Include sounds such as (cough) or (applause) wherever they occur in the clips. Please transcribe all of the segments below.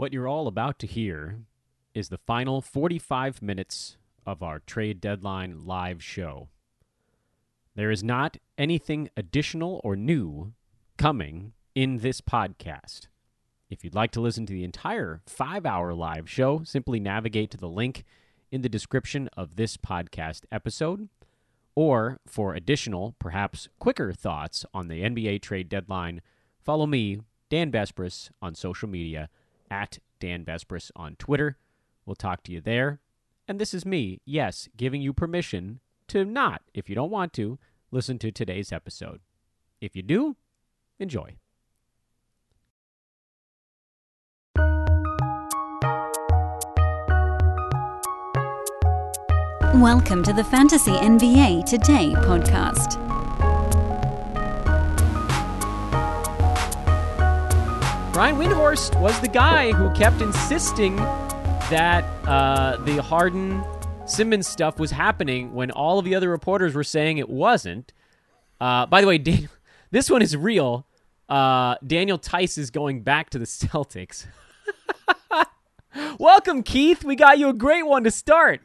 What you're all about to hear is the final 45 minutes of our trade deadline live show. There is not anything additional or new coming in this podcast. If you'd like to listen to the entire five hour live show, simply navigate to the link in the description of this podcast episode. Or for additional, perhaps quicker thoughts on the NBA trade deadline, follow me, Dan Besbris, on social media at Dan Besbris on Twitter. We'll talk to you there. And this is me, yes, giving you permission to not, if you don't want to, listen to today's episode. If you do, enjoy. Welcome to the Fantasy NBA Today podcast. Brian Windhorst was the guy who kept insisting that uh, the Harden Simmons stuff was happening when all of the other reporters were saying it wasn't. Uh, by the way, Dan- (laughs) this one is real. Uh, Daniel Theis is going back to the (laughs) Celtics. (laughs) Welcome, Keith. We got you a great one to start.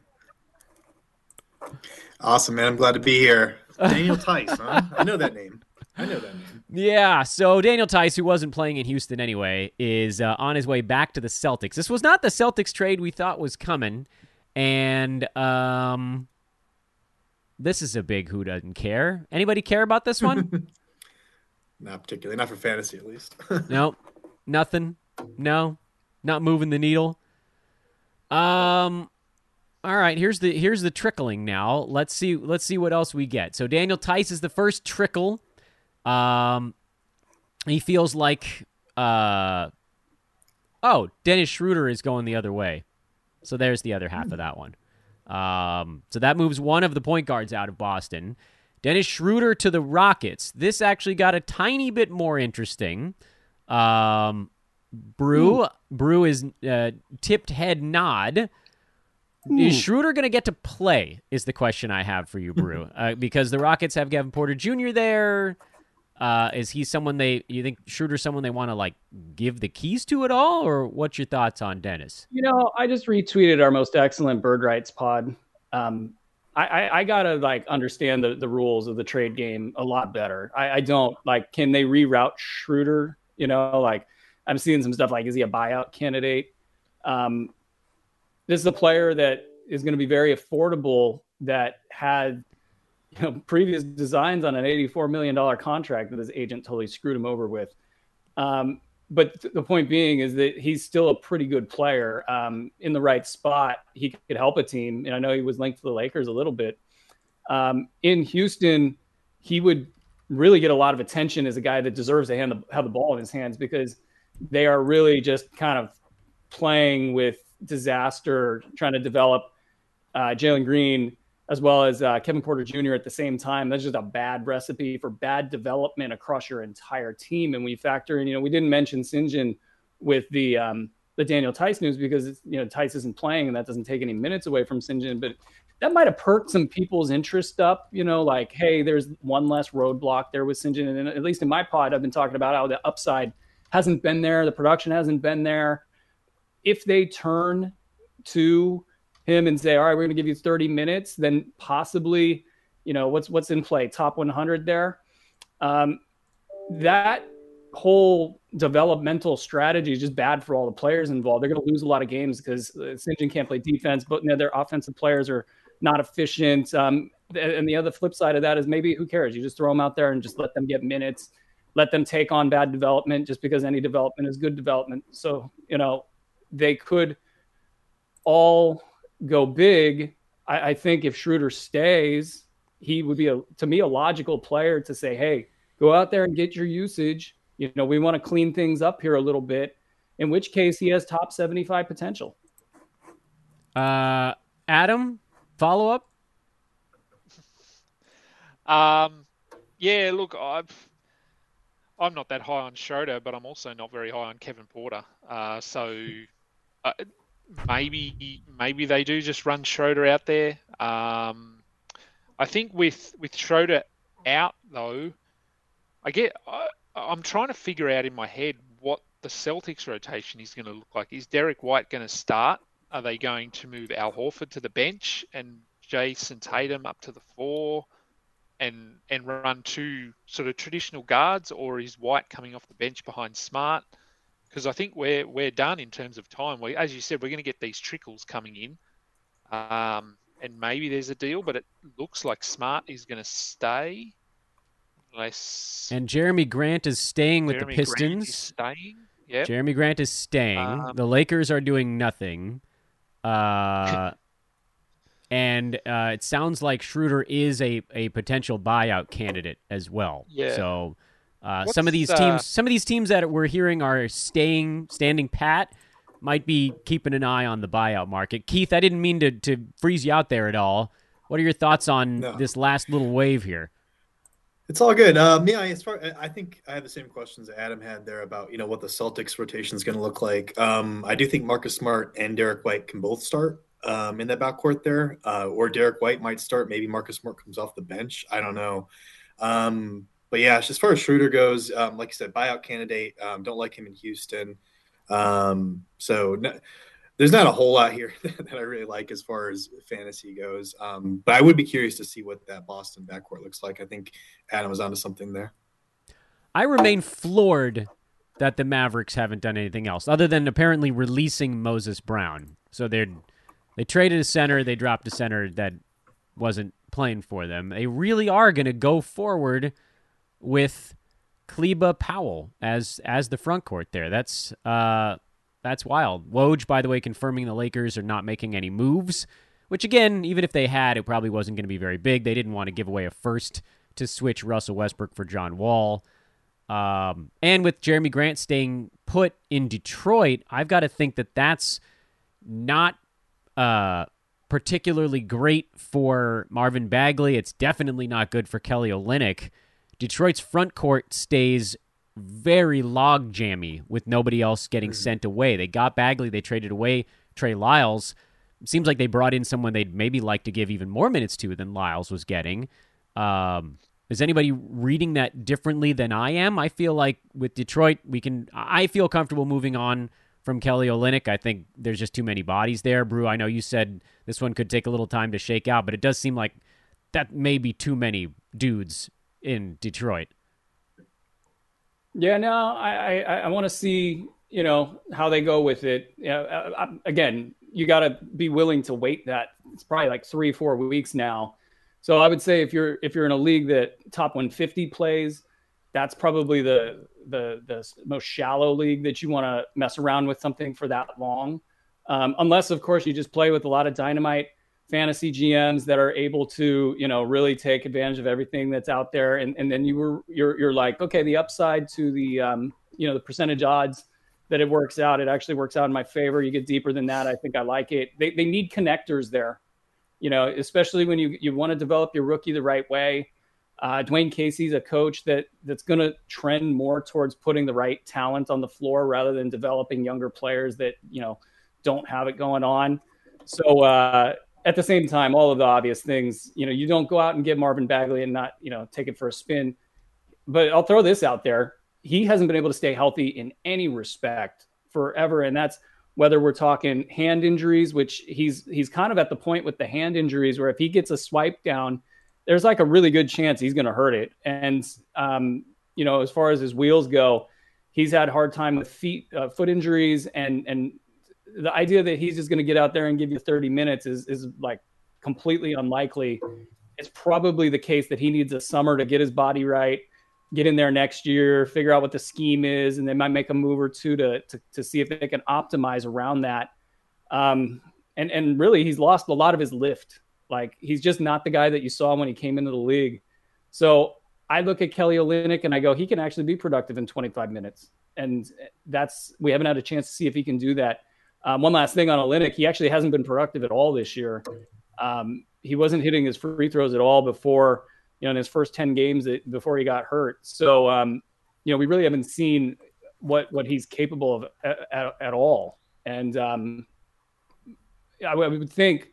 Awesome, man. I'm glad to be here. Daniel Theis, huh? I know that name. I know that name. Yeah, so Daniel Theis, who wasn't playing in Houston anyway, is uh, on his way back to the Celtics. This was not the Celtics trade we thought was coming, and um, this is a big who doesn't care. Anybody care about this one? (laughs) Not particularly. Not for fantasy, at least. (laughs) no, nothing. No, not moving the needle. Um, all right. Here's the here's the trickling now. Let's see let's see what else we get. So Daniel Theis is the first trickle. Um, he feels like uh, oh, Dennis Schroeder is going the other way. So there's the other half of that one. Um, so that moves one of the point guards out of Boston. Dennis Schroeder to the Rockets. This actually got a tiny bit more interesting. Um, Brew, Ooh. Brew is uh, tipped head nod. Ooh. Is Schroeder going to get to play? Is the question I have for you, Brew, (laughs) uh, because the Rockets have Kevin Porter Jr. there. Uh, is he someone they you think Schroeder someone they want to like give the keys to at all, or what's your thoughts on Dennis? You know, I just retweeted our most excellent bird rights pod. Um, I, I, I, gotta like understand the, the rules of the trade game a lot better. I, I don't like can they reroute Schroeder? You know, like I'm seeing some stuff like is he a buyout candidate? Um, this is a player that is going to be very affordable that had (laughs) you know, previous designs on an $84 million contract that his agent totally screwed him over with. Um, but th- the point being is that he's still a pretty good player um, in the right spot. He could help a team. And I know he was linked to the Lakers a little bit. Um, in Houston, he would really get a lot of attention as a guy that deserves to the, have the ball in his hands because they are really just kind of playing with disaster, trying to develop uh, Jalen Green as well as uh, Kevin Porter Jr. at the same time. That's just a bad recipe for bad development across your entire team. And we factor in, you know, we didn't mention Sengun with the um, the Daniel Theis news because you know Theis isn't playing and that doesn't take any minutes away from Sengun, but that might have perked some people's interest up. You know, like hey, there's one less roadblock there with Sengun, and at least in my pod, I've been talking about how the upside hasn't been there, the production hasn't been there. If they turn to him and say, all right, we're going to give you 30 minutes, then possibly, you know, what's what's in play, top 100 there. Um, that whole developmental strategy is just bad for all the players involved. They're going to lose a lot of games because uh, Sengun can't play defense, but you know, their offensive players are not efficient. Um, and the other flip side of that is maybe who cares? You just throw them out there and just let them get minutes, let them take on bad development just because any development is good development. So, you know, they could all go big, I, I think if Schroeder stays, he would be a to me a logical player to say, hey, go out there and get your usage. You know, we want to clean things up here a little bit. In which case, he has top seventy-five potential. Uh, Adam, follow up. Um, yeah. Look, I've. I'm not that high on Schroeder, but I'm also not very high on Kevin Porter. Uh, so uh, maybe maybe they do just run Schroeder out there. Um, I think with with Schroeder out though, I get I, I'm trying to figure out in my head what the Celtics rotation is going to look like. Is Derrick White going to start? Are they going to move Al Horford to the bench and Jayson Tatum up to the four? and and run two sort of traditional guards, or is White coming off the bench behind Smart? Because I think we're we're done in terms of time. We, as you said, we're going to get these trickles coming in, um, and maybe there's a deal, but it looks like Smart is going to stay. Unless And Jerami Grant is staying with Jeremy the Grant Pistons. is staying. Yep. Jerami Grant is staying. Um, the Lakers are doing nothing. Uh, (laughs) and uh, it sounds like Schroeder is a, a potential buyout candidate as well. Yeah. So uh, some of these uh, teams, some of these teams that we're hearing are staying, standing pat, might be keeping an eye on the buyout market. Keith, I didn't mean to to freeze you out there at all. What are your thoughts on No. this last little wave here? It's all good. Um, yeah, as far I think I have the same questions that Adam had there about you know what the Celtics rotation is going to look like. Um, I do think Marcus Smart and Derrick White can both start um, in that backcourt there, uh, or Derrick White might start. Maybe Marcus Smart comes off the bench. I don't know. Um, but yeah, as far as Schroeder goes, um, like you said, buyout candidate. Um, don't like him in Houston. Um, so no, there's not a whole lot here (laughs) that I really like as far as fantasy goes. Um, but I would be curious to see what that Boston backcourt looks like. I think Adam was onto something there. I remain floored that the Mavericks haven't done anything else other than apparently releasing Moses Brown. So they're they traded a center, they dropped a center that wasn't playing for them. They really are going to go forward with Kleber Powell as as the front court there. That's uh that's wild. Woj, by the way, confirming the Lakers are not making any moves, which again, even if they had, it probably wasn't going to be very big. They didn't want to give away a first to switch Russell Westbrook for John Wall. Um, and with Jerami Grant staying put in Detroit, I've got to think that that's not uh, particularly great for Marvin Bagley. It's definitely not good for Kelly Olynyk. Detroit's front court stays very log jammy with nobody else getting sent away. They got Bagley, they traded away Trey Lyles. It seems like they brought in someone they'd maybe like to give even more minutes to than Lyles was getting. Um, is anybody reading that differently than I am? I feel like with Detroit, we can. I feel comfortable moving on from Kelly Olynyk. I think there's just too many bodies there. Brew, I know you said this one could take a little time to shake out, but it does seem like that may be too many dudes in Detroit. Yeah, no, I I, I want to see you know how they go with it. Yeah, uh, uh, again, you got to be willing to wait. That it's probably like three four weeks now. So I would say if you're if you're in a league that top 150 plays, that's probably the the the most shallow league that you want to mess around with something for that long. Um, unless of course you just play with a lot of dynamite fantasy GMs that are able to, you know, really take advantage of everything that's out there. And, and then you were, you're, you're like, okay, the upside to the, um, you know, the percentage odds that it works out, it actually works out in my favor. You get deeper than that. I think I like it. They, they need connectors there, you know, especially when you, you want to develop your rookie the right way. Uh, Dwane Casey's a coach that that's going to trend more towards putting the right talent on the floor rather than developing younger players that, you know, don't have it going on. So, uh, at the same time, all of the obvious things, you know, you don't go out and get Marvin Bagley and not, you know, take it for a spin. But I'll throw this out there. He hasn't been able to stay healthy in any respect forever. And that's whether we're talking hand injuries, which he's he's kind of at the point with the hand injuries where if he gets a swipe down, there's like a really good chance he's going to hurt it. And um, you know, as far as his wheels go, he's had a hard time with feet, uh, foot injuries, and and the idea that he's just going to get out there and give you 30 minutes is is like completely unlikely. It's probably the case that he needs a summer to get his body right, get in there next year, figure out what the scheme is, and they might make a move or two to to, to see if they can optimize around that. Um, and and really, he's lost a lot of his lift. Like he's just not the guy that you saw when he came into the league. So I look at Kelly Olynyk and I go, he can actually be productive in 25 minutes, and that's we haven't had a chance to see if he can do that. Um, one last thing on Olynyk, he actually hasn't been productive at all this year. Um, he wasn't hitting his free throws at all before, you know, in his first 10 games that, before he got hurt. So, um, you know, we really haven't seen what, what he's capable of at, at, all. And um, I, I would think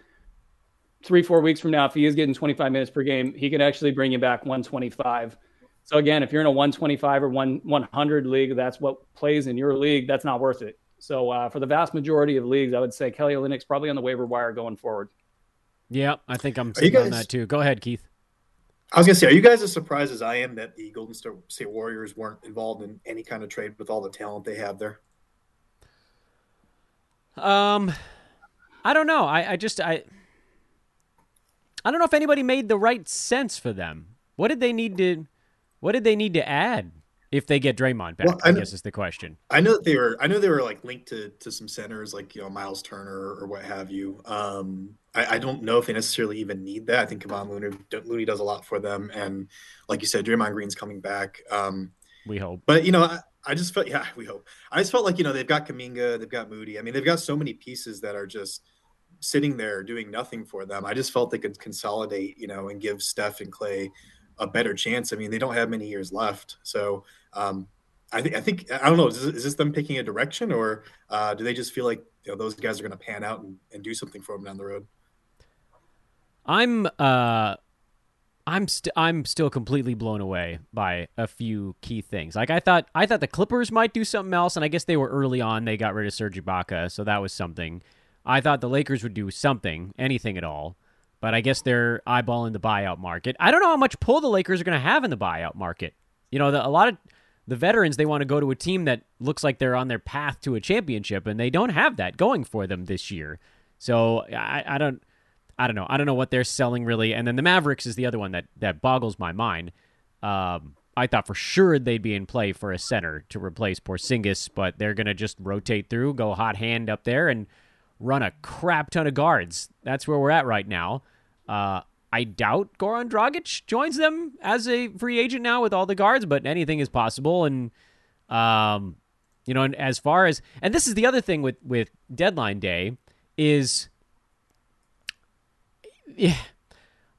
three, four weeks from now, if he is getting 25 minutes per game, he can actually bring you back 125. So again, if you're in a 125 or one 100 league, that's what plays in your league. That's not worth it. So uh, for the vast majority of leagues, I would say Kelly Olynyk's probably on the waiver wire going forward. Yeah, I think I'm sitting guys, on that too. Go ahead, Keith. I was gonna say, are you guys as surprised as I am that the Golden State Warriors weren't involved in any kind of trade with all the talent they have there? Um, I don't know. I, I just I I don't know if anybody made the right sense for them. What did they need to What did they need to add if they get Draymond back? Well, I, I, guess is the question. I know they were. I know they were like linked to to some centers, like you know Miles Turner or what have you. Um, I, I don't know if they necessarily even need that. I think Kevon Looney, Looney does a lot for them, and like you said, Draymond Green's coming back. Um, we hope. But you know, I, I just felt yeah, we hope. I just felt like you know they've got Kuminga, they've got Moody. I mean, they've got so many pieces that are just sitting there doing nothing for them. I just felt they could consolidate, you know, and give Steph and Klay a better chance. I mean, they don't have many years left, so um, I think I think I don't know. Is this, is this them picking a direction, or uh, do they just feel like you know those guys are going to pan out and, and do something for them down the road? I'm uh, I'm st- I'm still completely blown away by a few key things. Like I thought I thought the Clippers might do something else, and I guess they were early on. They got rid of Serge Ibaka, so that was something. I thought the Lakers would do something, anything at all. But I guess they're eyeballing the buyout market. I don't know how much pull the Lakers are going to have in the buyout market. You know, the, a lot of the veterans they want to go to a team that looks like they're on their path to a championship, and they don't have that going for them this year. So I, I don't, I don't know. I don't know what they're selling really. And then the Mavericks is the other one that that boggles my mind. Um, I thought for sure they'd be in play for a center to replace Porzingis, but they're going to just rotate through, go hot hand up there, and run a crap ton of guards. That's where we're at right now. Uh, I doubt Goran Dragic joins them as a free agent now with all the guards, but anything is possible. And um, you know, and as far as and this is the other thing with with deadline day is, yeah,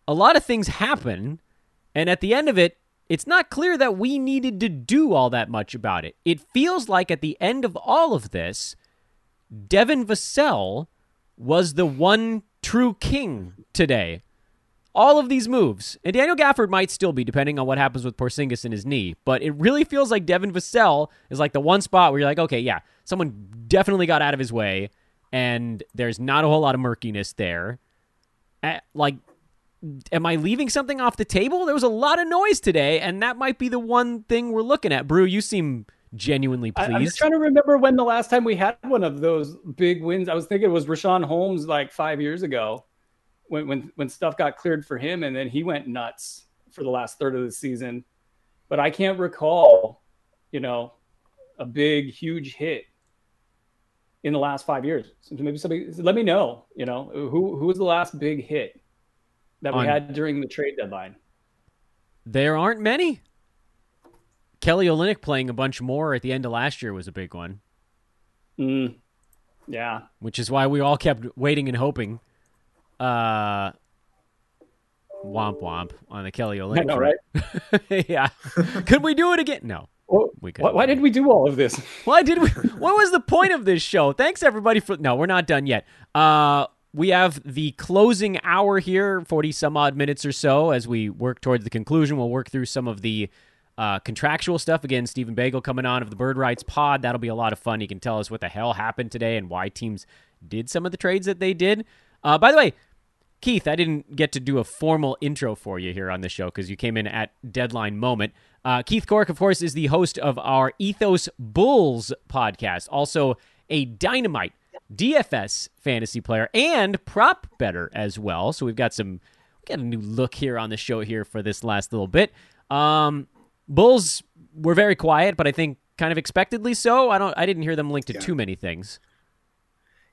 a lot of things happen, and at the end of it, it's not clear that we needed to do all that much about it. It feels like at the end of all of this, Devin Vassell was the one true king today. All of these moves, and Daniel Gafford might still be, depending on what happens with Porzingis in his knee. But it really feels like Devin Vassell is like the one spot where you're like, okay, yeah, someone definitely got out of his way, and there's not a whole lot of murkiness there. Like, am I leaving something off the table? There was a lot of noise today, and that might be the one thing we're looking at. Brew, you seem genuinely pleased. I, am just trying to remember when the last time we had one of those big wins. I was thinking it was Richaun Holmes like five years ago when when when stuff got cleared for him, and then he went nuts for the last third of the season. But I can't recall, you know, a big huge hit in the last five years. So maybe somebody let me know. You know, who who was the last big hit that we On, had during the trade deadline? There aren't many. Kelly Olynyk playing a bunch more at the end of last year was a big one. Mm, yeah. Which is why we all kept waiting and hoping. Uh, womp womp on the Kelly Olynyk. Know, right? (laughs) yeah. Could we do it again? No. Well, we could. Why, why did we do all of this? (laughs) Why did we? what was the point of this show? Thanks everybody for. No, we're not done yet. Uh, we have the closing hour here, forty some odd minutes or so, as we work towards the conclusion. We'll work through some of the uh, contractual stuff. Again, Stephen Bagel coming on of the Bird Rights Pod. That'll be a lot of fun. He can tell us what the hell happened today and why teams did some of the trades that they did. Uh, by the way, Keith, I didn't get to do a formal intro for you here on the show because you came in at deadline moment. Uh, Keith Cork, of course, is the host of our Ethos Bulls podcast, also a dynamite DFS fantasy player and prop better as well. So we've got some, we got a new look here on the show here for this last little bit. Um, Bulls were very quiet, but I think kind of expectedly so. I don't. I didn't hear them linked to yeah. too many things.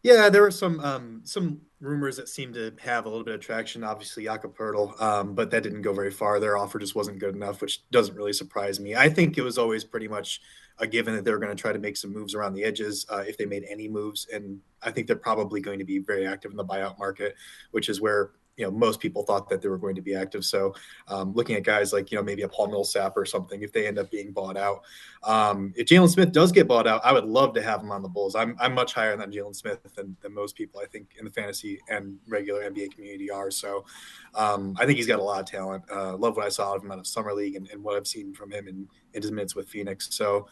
Yeah, there were some um, some rumors that seemed to have a little bit of traction. Obviously, Jakob um, but that didn't go very far. Their offer just wasn't good enough, which doesn't really surprise me. I think it was always pretty much a given that they were going to try to make some moves around the edges uh, if they made any moves, and I think they're probably going to be very active in the buyout market, which is where you know most people thought that they were going to be active. So um, looking at guys like you know maybe a Paul Millsap or something, if they end up being bought out, um, if Jalen Smith does get bought out, I would love to have him on the Bulls. I'm I'm much higher than Jalen Smith than, than most people I think in the fantasy and regular NBA community are. So um, I think he's got a lot of talent. Uh, love what I saw of him out of summer league and, and what I've seen from him in, in his minutes with Phoenix. So.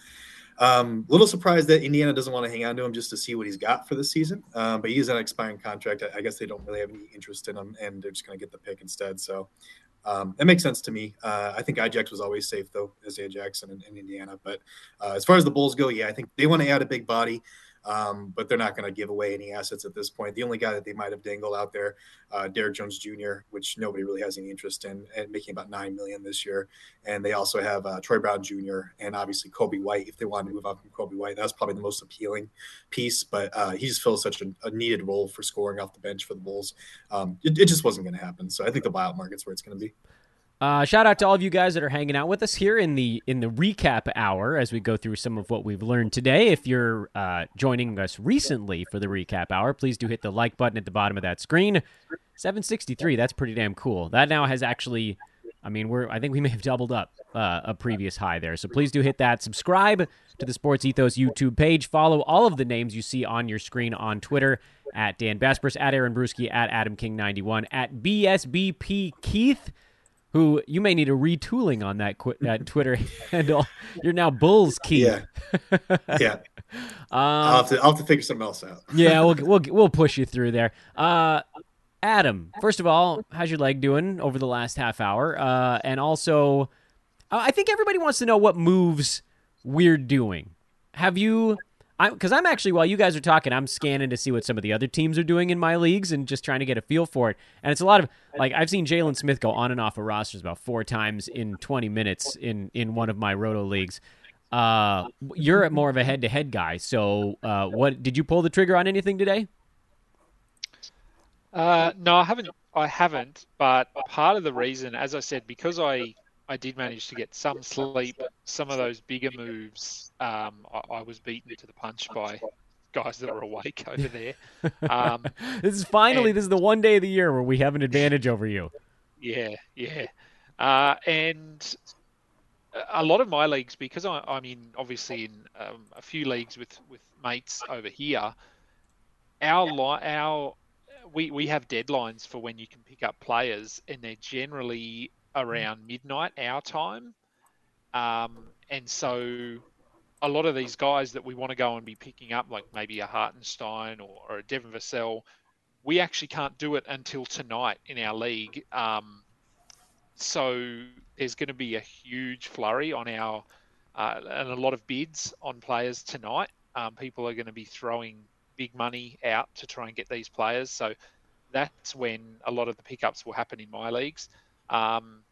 Um, little surprised that Indiana doesn't want to hang on to him just to see what he's got for the season. Um, but he's an expiring contract. I, I, guess they don't really have any interest in him, and they're just going to get the pick instead. So um, that makes sense to me. Uh, I think Ajax was always safe though, Isaiah Jackson in, in Indiana. But uh, as far as the Bulls go, yeah, I think they want to add a big body. Um, but they're not going to give away any assets at this point. The only guy that they might have dangled out there, uh, Derrick Jones Jr., which nobody really has any interest in, and making about nine million this year. And they also have uh, Troy Brown Jr. and obviously Coby White. If they wanted to move on from Coby White, that's probably the most appealing piece. But uh, he just fills such a, a, needed role for scoring off the bench for the Bulls. Um, it, it just wasn't going to happen. So I think the buyout market's where it's going to be. Uh, shout out to all of you guys that are hanging out with us here in the in the recap hour as we go through some of what we've learned today. If you're uh, joining us recently for the recap hour, please do hit the like button at the bottom of that screen. 763, that's pretty damn cool. That now has actually, I mean, we're I think we may have doubled up uh, a previous high there. So please do hit that. Subscribe to the Sports Ethos YouTube page. Follow all of the names you see on your screen on Twitter at Dan Besbris, at Aaron Bruski, at Adam King 91, at BSBP Keith who you may need a retooling on that, qu- that Twitter (laughs) handle. You're now Bulls Key. Yeah, yeah. (laughs) Um, I'll, have to, I'll have to figure something else out. yeah, we'll (laughs) we'll we'll push you through there. Uh, Adam, first of all, how's your leg doing over the last half hour? Uh, and also, I think everybody wants to know what moves we're doing. Have you because I'm actually while you guys are talking, I'm scanning to see what some of the other teams are doing in my leagues and just trying to get a feel for it. And it's a lot of like I've seen Jalen Smith go on and off of rosters about four times in 20 minutes in in one of my roto leagues. Uh, you're more of a head-to-head guy, so uh, what did you pull the trigger on anything today? Uh, no, I haven't. I haven't. But part of the reason, as I said, because I I did manage to get some sleep. Some of those bigger moves, um, I, I, was beaten to the punch by guys that were awake over there. (laughs) Um, this is finally and, this is the one day of the year where we have an advantage over you. Yeah, yeah, uh, and a lot of my leagues because I, am in obviously in um, a few leagues with with mates over here. Our our we we have deadlines for when you can pick up players, and they're generally around midnight our time. Um, and so a lot of these guys that we want to go and be picking up, like maybe a Hartenstein or, or a Devin Vassell, we actually can't do it until tonight in our league. Um, so there's going to be a huge flurry on our uh, and a lot of bids on players tonight. Um, people are going to be throwing big money out to try and get these players. So that's when a lot of the pickups will happen in my leagues. Um,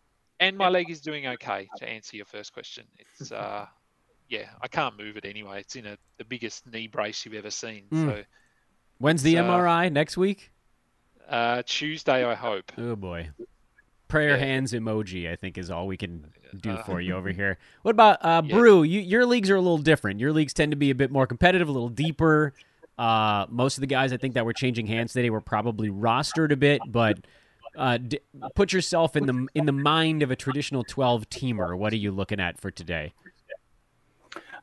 and my leg is doing okay. To answer your first question, it's uh, (laughs) yeah, I can't move it anyway. It's in a the biggest knee brace you've ever seen. Mm. So when's the MRI next week? Uh, Tuesday, I hope. Oh boy. Prayer yeah. hands emoji, I think, is all we can do uh, for you over (laughs) here. What about uh, yeah. Brew? You, your leagues are a little different. Your leagues tend to be a bit more competitive, a little deeper. Uh, most of the guys I think that were changing hands today were probably rostered a bit, but uh, d- put yourself in the in the mind of a traditional 12 teamer. What are you looking at for today?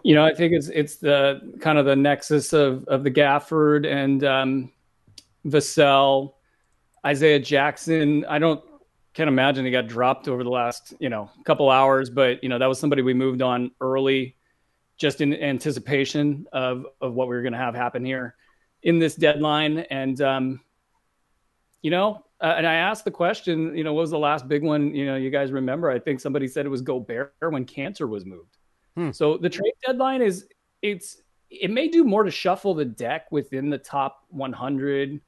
You know, I think it's it's the kind of the nexus of of the Gafford and um, Vassell, Isaiah Jackson. I don't can't imagine he got dropped over the last you know couple hours, but you know that was somebody we moved on early, just in anticipation of of what we were going to have happen here in this deadline. And um, you know, uh, and I asked the question, you know, what was the last big one? You know, you guys remember? I think somebody said it was Gobert when Kanter was moved. Hmm. So the trade deadline is it's it may do more to shuffle the deck within the top 100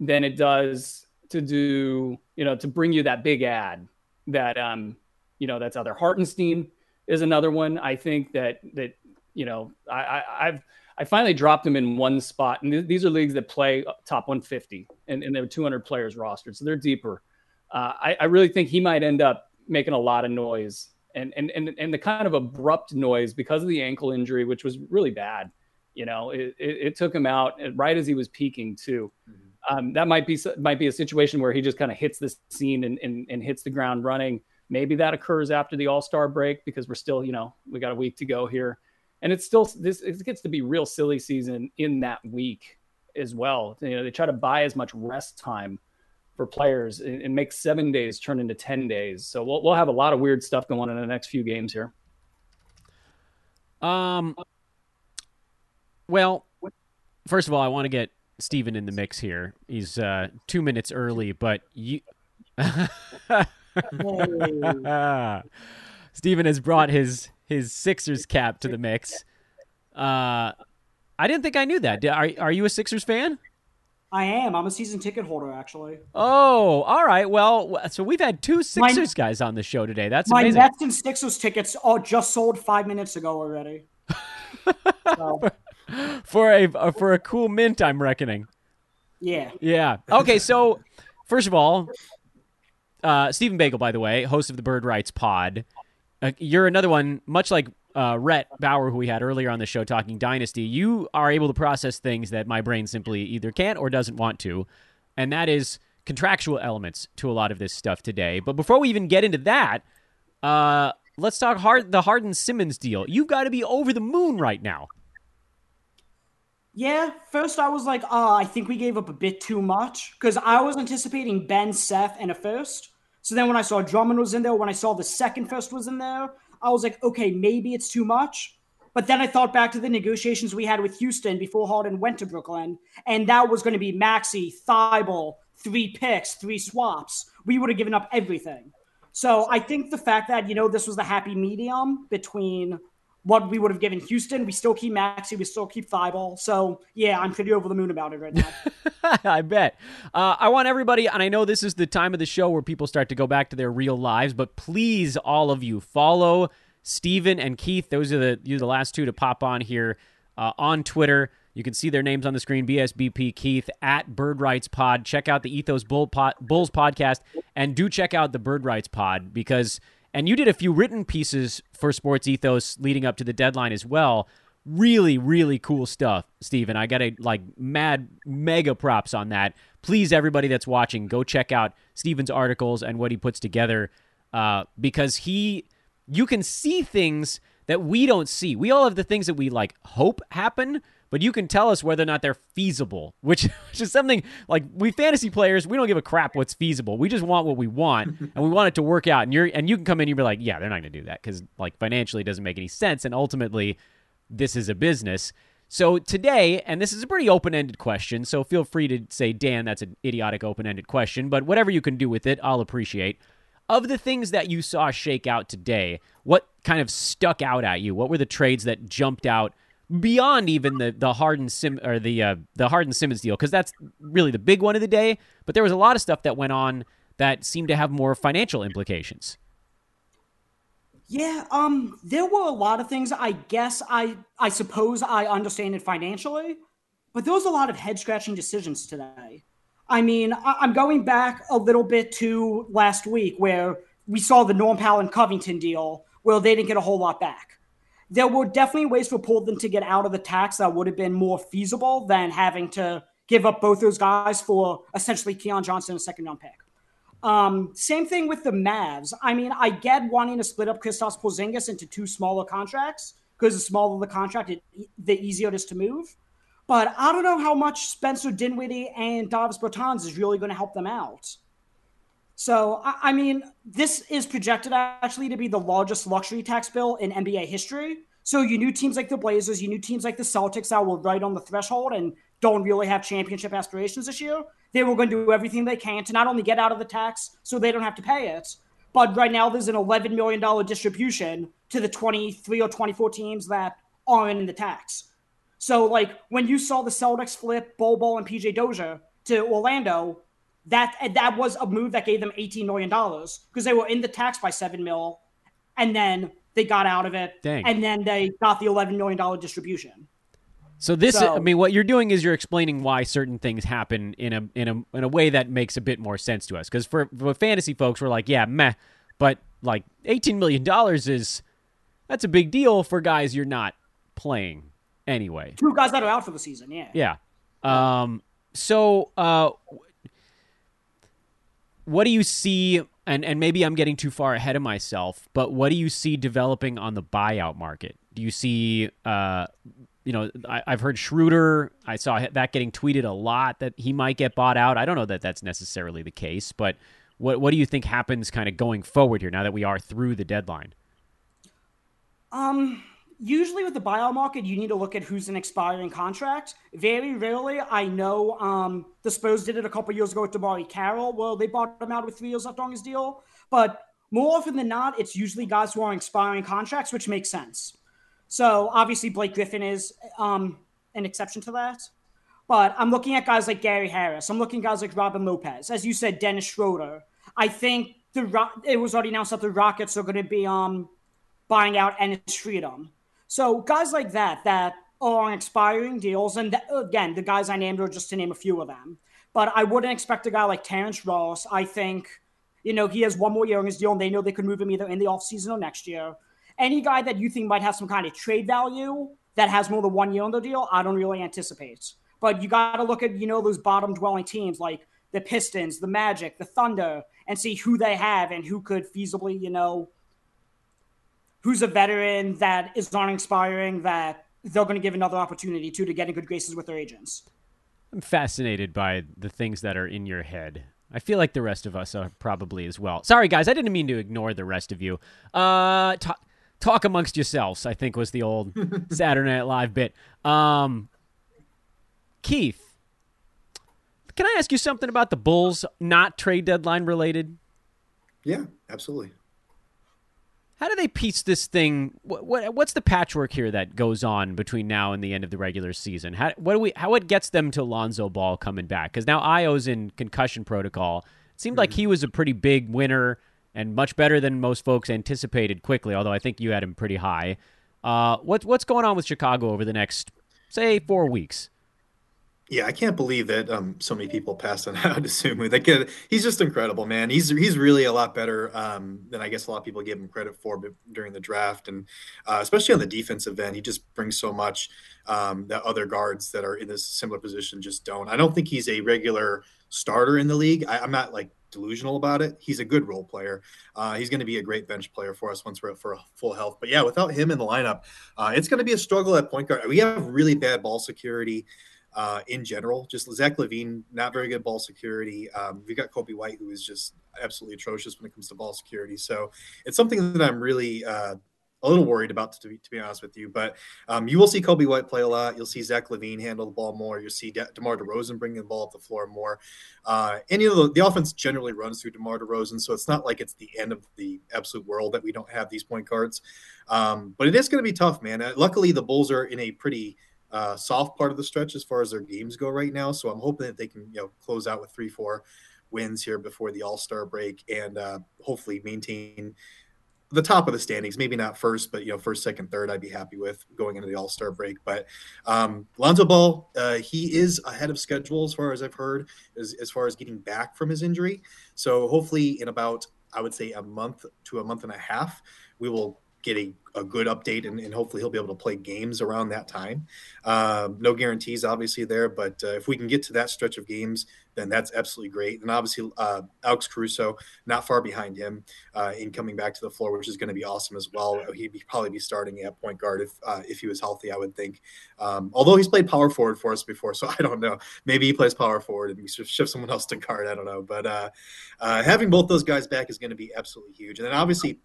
than it does to do, you know, to bring you that big ad that um, you know, that's other Hartenstein is another one. I think that that you know, I, I I've I finally dropped him in one spot. And th- these are leagues that play top 150 and, and there are 200 players rostered. So they're deeper. Uh, I, I, really think he might end up making a lot of noise and, and, and, and the kind of abrupt noise because of the ankle injury, which was really bad. You know, it, it, it took him out right as he was peaking too. Mm-hmm. Um, that might be might be a situation where he just kind of hits the scene and, and, and hits the ground running. Maybe that occurs after the All Star break because we're still, you know, we got a week to go here, and it's still this it gets to be real silly season in that week as well. You know, they try to buy as much rest time for players and, and make seven days turn into ten days. So we'll we'll have a lot of weird stuff going on in the next few games here. Um. Well, first of all, I want to get Steven in the mix here. He's uh, two minutes early, but you. (laughs) Steven has brought his his Sixers cap to the (laughs) mix. Uh, I didn't think I knew that. Are are you a Sixers fan? I am. I'm a season ticket holder, actually. Oh, all right. Well, so we've had two Sixers my, guys on the show today. That's my amazing. Nets and Sixers tickets all just sold five minutes ago already. (laughs) so. For a for a cool mint, I'm reckoning. Yeah. Yeah. Okay. So, first of all, uh, Stephen Bagel, by the way, host of the Bird Rights Pod. Uh, you're another one, much like uh, Rhett Bauer, who we had earlier on the show talking Dynasty. You are able to process things that my brain simply either can't or doesn't want to, and that is contractual elements to a lot of this stuff today. But before we even get into that, uh, let's talk hard the Harden Simmons deal. You've got to be over the moon right now. Yeah, first I was like, oh, I think we gave up a bit too much because I was anticipating Ben, Seth, and a first. So then when I saw Drummond was in there, when I saw the second first was in there, I was like, okay, maybe it's too much. But then I thought back to the negotiations we had with Houston before Harden went to Brooklyn, and that was going to be Maxey, Thybulle, three picks, three swaps. We would have given up everything. So I think the fact that, you know, this was the happy medium between what we would have given Houston. We still keep Maxey. We still keep Thybulle. So yeah, I'm pretty over the moon about it right now. (laughs) I bet. Uh, I want everybody, and I know this is the time of the show where people start to go back to their real lives, but please, all of you, follow Stephen and Keith. Those are the you the last two to pop on here uh, on Twitter. You can see their names on the screen: BSBP Keith at Bird Rights Pod. Check out the Ethos Bull Pod, Bulls podcast, and do check out the Bird Rights Pod because and you did a few written pieces for Sports Ethos leading up to the deadline as well. Really, really cool stuff, Steven. I got a like mad mega props on that. Please, everybody that's watching, go check out Steven's articles and what he puts together uh, because he, you can see things that we don't see. We all have the things that we like hope happen, but you can tell us whether or not they're feasible, which, (laughs) which is something like we fantasy players, we don't give a crap what's feasible. We just want what we want (laughs) and we want it to work out. And you're and you can come in and you be like, yeah, they're not going to do that because like financially it doesn't make any sense. And ultimately, this is a business. So today, and this is a pretty open-ended question, so feel free to say, Dan, that's an idiotic open-ended question, but whatever you can do with it, I'll appreciate. Of the things that you saw shake out today, what kind of stuck out at you? What were the trades that jumped out beyond even the the Harden Sim or the uh, the Harden Simmons deal because that's really the big one of the day. But there was a lot of stuff that went on that seemed to have more financial implications. Yeah, um, there were a lot of things. I guess I I suppose I understand it financially, but there was a lot of head scratching decisions today. I mean, I, I'm going back a little bit to last week where we saw the Norm Powell and Covington deal. Well, they didn't get a whole lot back there were definitely ways for Portland to get out of the tax that would have been more feasible than having to give up both those guys for essentially Keon Johnson, a second round pick. Um, same thing with the Mavs. I mean, I get wanting to split up Kristaps Porzingis into two smaller contracts because the smaller the contract, it, the easier it is to move. But I don't know how much Spencer Dinwiddie and Davis Bertans is really going to help them out. So, I mean, this is projected actually to be the largest luxury tax bill in NBA history. So, you knew teams like the Blazers, you knew teams like the Celtics that were right on the threshold and don't really have championship aspirations this year. They were going to do everything they can to not only get out of the tax so they don't have to pay it, but right now there's an $11 million distribution to the 23 or 24 teams that aren't in the tax. So, like, when you saw the Celtics flip Bol and PJ Dozier to Orlando, that that was a move that gave them 18 million dollars because they were in the tax by 7 mil and then they got out of it Dang. and then they got the 11 million dollar distribution. So this so, i mean what you're doing is you're explaining why certain things happen in a in a in a way that makes a bit more sense to us. Because for, for fantasy folks we're like yeah meh but like 18 million dollars is that's a big deal for guys you're not playing anyway. Two guys that are out for the season yeah. Yeah. Um so, uh, what do you see? And and maybe I'm getting too far ahead of myself, but what do you see developing on the buyout market? Do you see, uh, you know, I, have heard Schroeder. I saw that getting tweeted a lot that he might get bought out. I don't know that that's necessarily the case, but what what do you think happens kind of going forward here now that we are through the deadline? Um, usually with the buyout market, you need to look at who's an expiring contract. Very rarely, I know um, the Spurs did it a couple years ago with DeMarre Carroll. Well, they bought him out with three years left on his deal. But more often than not, it's usually guys who are expiring contracts, which makes sense. So obviously, Blake Griffin is um, an exception to that. But I'm looking at guys like Gary Harris. I'm looking at guys like Robin Lopez. As you said, Dennis Schroeder. I think the it was already announced that the Rockets are going to be um, buying out Enes Freedom. So guys like that that are on expiring deals, and again, the guys I named are just to name a few of them. But I wouldn't expect a guy like Terrence Ross. I think, you know, he has one more year on his deal, and they know they could move him either in the offseason or next year. Any guy that you think might have some kind of trade value that has more than one year on the deal, I don't really anticipate. But you got to look at, you know, those bottom dwelling teams like the Pistons, the Magic, the Thunder, and see who they have and who could feasibly, you know, who's a veteran that is non expiring that they're going to give another opportunity to to get in good graces with their agents. I'm fascinated by the things that are in your head. I feel like the rest of us are probably as well. Sorry, guys, I didn't mean to ignore the rest of you. Uh, talk, talk amongst yourselves. I think was the old (laughs) Saturday Night Live bit. Um, Keith, can I ask you something about the Bulls? Not trade deadline related. Yeah, absolutely how do they piece this thing? What, what, what's the patchwork here that goes on between now and the end of the regular season? How what do we how it gets them to Lonzo Ball coming back? Because now Ayo's in concussion protocol. It seemed mm-hmm. like he was a pretty big winner and much better than most folks anticipated. Quickly, although I think you had him pretty high. Uh, what's what's going on with Chicago over the next say four weeks? Yeah, I can't believe that um, so many people passed on (laughs) Dosunmu. That kid, he's just incredible, man. He's he's really a lot better um, than I guess a lot of people gave him credit for during the draft, and uh, especially on the defensive end, he just brings so much um, that other guards that are in this similar position just don't. I don't think he's a regular starter in the league. I, am not like delusional about it. He's a good role player. Uh, he's going to be a great bench player for us once we're for full health. But yeah, without him in the lineup, uh, it's going to be a struggle at point guard. We have really bad ball security uh, in general. Just Zach LaVine, not very good ball security. Um, we got Coby White, who is just absolutely atrocious when it comes to ball security. So it's something that I'm really uh, a little worried about, to be, to be honest with you. But um, you will see Coby White play a lot. You'll see Zach LaVine handle the ball more. You'll see De- DeMar DeRozan bringing the ball up the floor more. Uh, and, you know, the, the, offense generally runs through DeMar DeRozan. So it's not like it's the end of the absolute world that we don't have these point guards. Um, but it is going to be tough, man. Uh, luckily, the Bulls are in a pretty – uh, soft part of the stretch as far as their games go right now. So I'm hoping that they can you know close out with three four wins here before the All Star break and uh, hopefully maintain the top of the standings. Maybe not first, but you know first, second, third. I'd be happy with going into the All Star break. But um, Lonzo Ball, uh, he is ahead of schedule as far as I've heard, as, as far as getting back from his injury. So hopefully in about I would say a month to a month and a half, we will get a, good update and, and, hopefully he'll be able to play games around that time. Um, no guarantees, obviously, there, but uh, if we can get to that stretch of games, then that's absolutely great. And obviously, uh, Alex Caruso, not far behind him uh, in coming back to the floor, which is going to be awesome as well. He'd be, probably be starting at point guard if uh, if he was healthy, I would think. Um, although he's played power forward for us before, so (laughs) I don't know. Maybe he plays power forward and we shift someone else to guard. I don't know. But uh, uh, having both those guys back is going to be absolutely huge. And then obviously,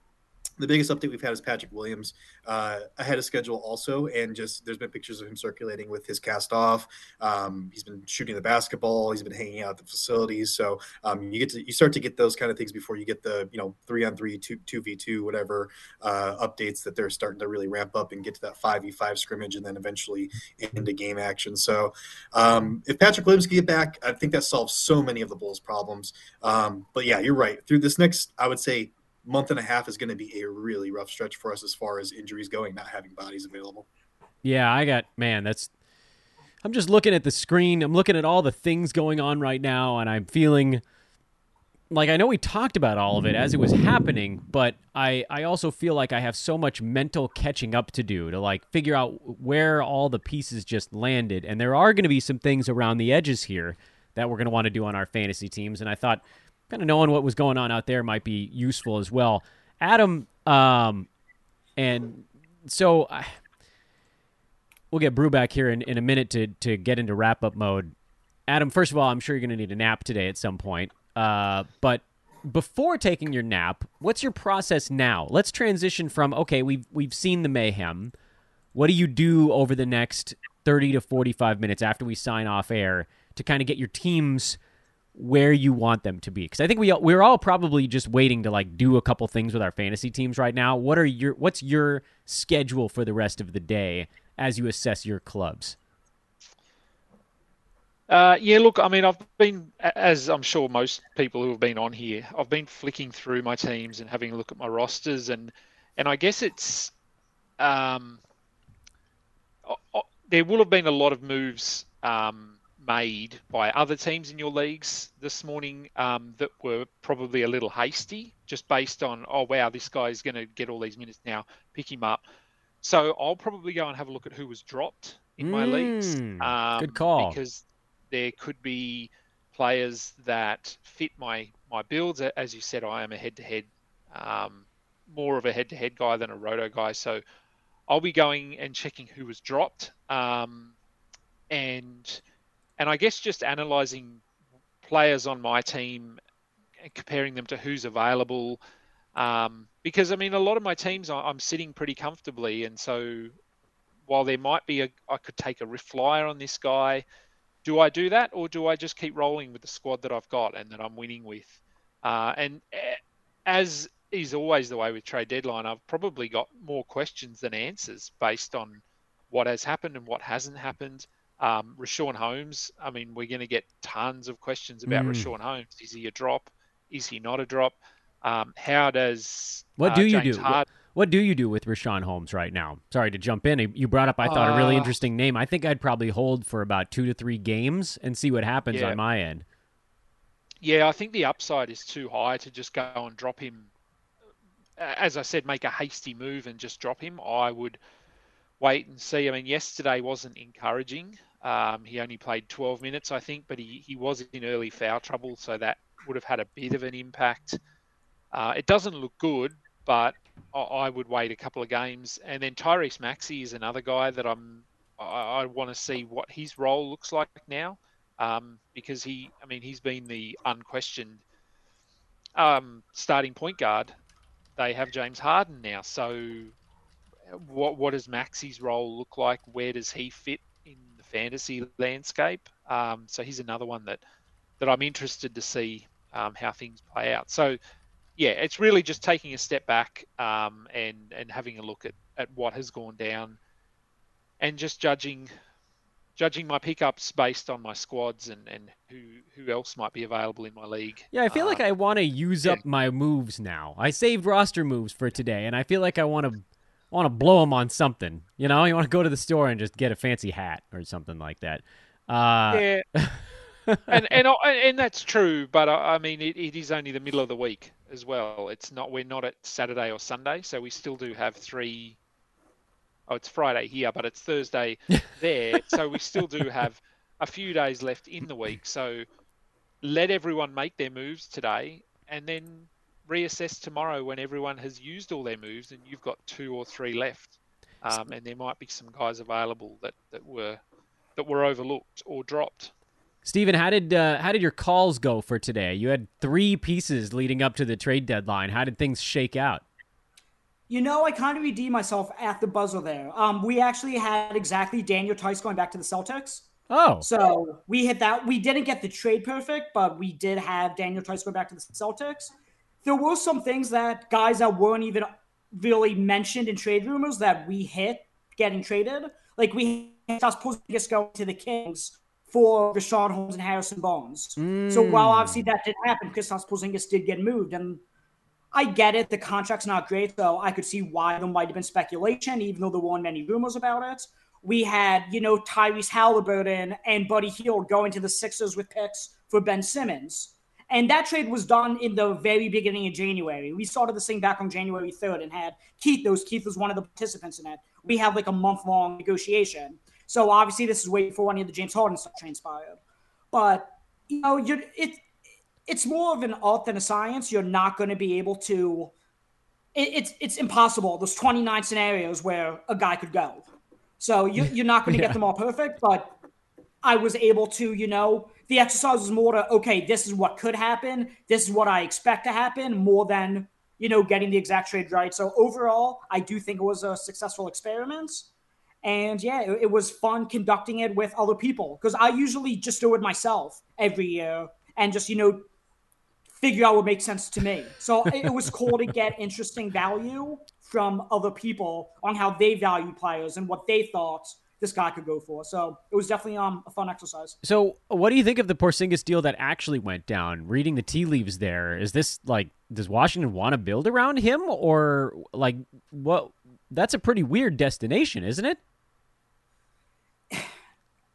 the biggest update we've had is Patrick Williams uh, ahead of schedule also, and just there's been pictures of him circulating with his cast off. Um, he's been shooting the basketball. He's been hanging out at the facilities. So um, you get to you start to get those kind of things before you get the you know three on three, two two v two, whatever uh, updates that they're starting to really ramp up and get to that five v five scrimmage, and then eventually into game action. So um, if Patrick Williams can get back, I think that solves so many of the Bulls' problems. Um, but yeah, you're right. Through this next, I would say month and a half is going to be a really rough stretch for us as far as injuries going, not having bodies available. Yeah, I got man, that's I'm just looking at the screen. I'm looking at all the things going on right now and I'm feeling like I know we talked about all of it as it was happening, but I I also feel like I have so much mental catching up to do to like figure out where all the pieces just landed, and there are going to be some things around the edges here that we're going to want to do on our fantasy teams, and I thought kind of knowing what was going on out there might be useful as well. Adam, um, and so I, we'll get Brew back here in, in a minute to to get into wrap up mode. Adam, first of all, I'm sure you're going to need a nap today at some point. Uh, but before taking your nap, what's your process now? Let's transition from okay, we've we've seen the mayhem. What do you do over the next 30 to 45 minutes after we sign off air to kind of get your teams where you want them to be? Because I think we we're all probably just waiting to like do a couple things with our fantasy teams right now. What are your what's your schedule for the rest of the day as you assess your clubs? Uh, yeah, look, I mean, I've been, as I'm sure most people who have been on here, I've been flicking through my teams and having a look at my rosters, and and I guess it's, um, there will have been a lot of moves um, made by other teams in your leagues this morning um, that were probably a little hasty, just based on, oh wow, this guy is going to get all these minutes now, pick him up. So I'll probably go and have a look at who was dropped in my Mm, leagues. Um, good call. Because there could be players that fit my my builds. As you said, I am a head-to-head, um, more of a head-to-head guy than a roto guy. So I'll be going and checking who was dropped, um, and and I guess just analysing players on my team and comparing them to who's available. Um, because I mean, a lot of my teams I'm sitting pretty comfortably, and so while there might be a, I could take a riff flyer on this guy do I do that or do I just keep rolling with the squad that I've got and that I'm winning with? Uh, and eh, as is always the way with trade deadline, I've probably got more questions than answers based on what has happened and what hasn't happened. Um, Richaun Holmes, I mean, we're going to get tons of questions about Mm. Richaun Holmes. Is he a drop? Is he not a drop? Um, how does What uh, do you do? Harden- What do you do with Richaun Holmes right now? Sorry to jump in. You brought up, I thought, a really Uh, interesting name. I think I'd probably hold for about two to three games and see what happens Yeah. on my end. Yeah, I think the upside is too high to just go and drop him. As I said, make a hasty move and just drop him. I would wait and see. I mean, yesterday wasn't encouraging. Um, he only played 12 minutes, I think, but he, he was in early foul trouble, so that would have had a bit of an impact. Uh, it doesn't look good, but I, would wait a couple of games. And then Tyrese Maxey is another guy that I'm. I, I want to see what his role looks like now um, because he, I mean, he's been the unquestioned um, starting point guard. They have James Harden now, so what what does Maxey's role look like? Where does he fit in the fantasy landscape? Um, so he's another one that that I'm interested to see um, how things play out. So yeah, it's really just taking a step back um, and and having a look at, at what has gone down, and just judging judging my pickups based on my squads and, and who who else might be available in my league. Yeah, I feel like Um, I want to use yeah. up my moves now. I saved roster moves for today, and I feel like I want to want to blow them on something. You know, you want to go to the store and just get a fancy hat or something like that. Uh, yeah, (laughs) and and and that's true, but I, I mean it, it is only the middle of the week as well. It's not we're not at Saturday or Sunday, so we still do have three oh, it's Friday here, but it's Thursday (laughs) there. so we still do have a few days left in the week. So let everyone make their moves today and then reassess tomorrow when everyone has used all their moves and you've got two or three left. Um, and there might be some guys available that, that were that were overlooked or dropped. Steven, how did uh, how did your calls go for today? You had three pieces leading up to the trade deadline. How did things shake out? You know, I kind of redeemed myself at the buzzer there. Um, we actually had exactly Daniel Theis going back to the Celtics. Oh, So we hit that. We didn't get the trade perfect, but we did have Daniel Theis go back to the Celtics. There were some things that guys that weren't even really mentioned in trade rumors that we hit getting traded. Like we hit us going to the Kings for Richaun Holmes and Harrison Barnes. So mm. while obviously that didn't happen, Kristaps Porzingis did get moved, and I get it. The contract's not great, so I could see why there might have been speculation, even though there weren't many rumors about it. We had, you know, Tyrese Halliburton and Buddy Hield going to the Sixers with picks for Ben Simmons. And that trade was done in the very beginning of January. We started this thing back on January 3rd and had Keith, those Keith was one of the participants in it. We had like a month long negotiation. So obviously this is way before any of the James Harden stuff transpired. But you know, you're it it's more of an art than a science. You're not going to be able to it, it's it's impossible. There's 29 scenarios where a guy could go. So you, you're not going (laughs) to yeah. get them all perfect, but I was able to, you know, the exercise was more to, okay, this is what could happen. This is what I expect to happen more than, you know, getting the exact trade right. So overall, I do think it was a successful experiment. And yeah, it, it was fun conducting it with other people because I usually just do it myself every year and just, you know, figure out what makes sense to me. So (laughs) it was cool to get interesting value from other people on how they value players and what they thought this guy could go for. So it was definitely um, a fun exercise. So what do you think of the Porzingis deal that actually went down? Reading the tea leaves there, is this like does Washington want to build around him or like what? That's a pretty weird destination, isn't it? (sighs)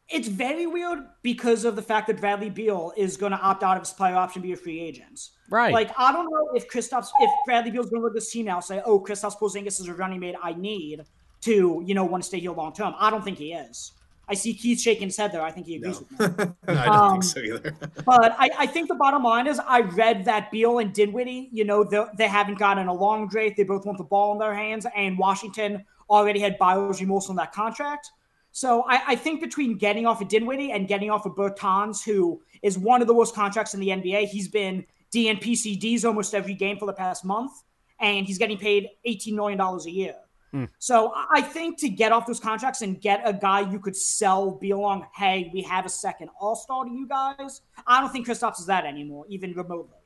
It's very weird because of the fact that Bradley Beal is going to opt out of his player option, be a free agent. Right. Like I don't know if Kristaps, if Bradley Beal's going to look at this team now, say, "Oh, Kristaps Porzingis is a running mate I need to, you know, want to stay here long term." I don't think he is. I see Keith shaking his head there. I think he agrees no. with me. (laughs) I don't um, think so either. (laughs) but I, I, think the bottom line is I read that Beal and Dinwiddie, you know, they haven't gotten a long draft. They both want the ball in their hands, and Washington already had buyer's remorse on that contract. So I, I, think between getting off of Dinwiddie and getting off of Bertans, who is one of the worst contracts in the NBA, he's been DNPCDs almost every game for the past month, and he's getting paid $18 million a year. Mm. So I think to get off those contracts and get a guy you could sell, be along, hey, we have a second all star to you guys. I don't think Kristaps is that anymore, even remotely.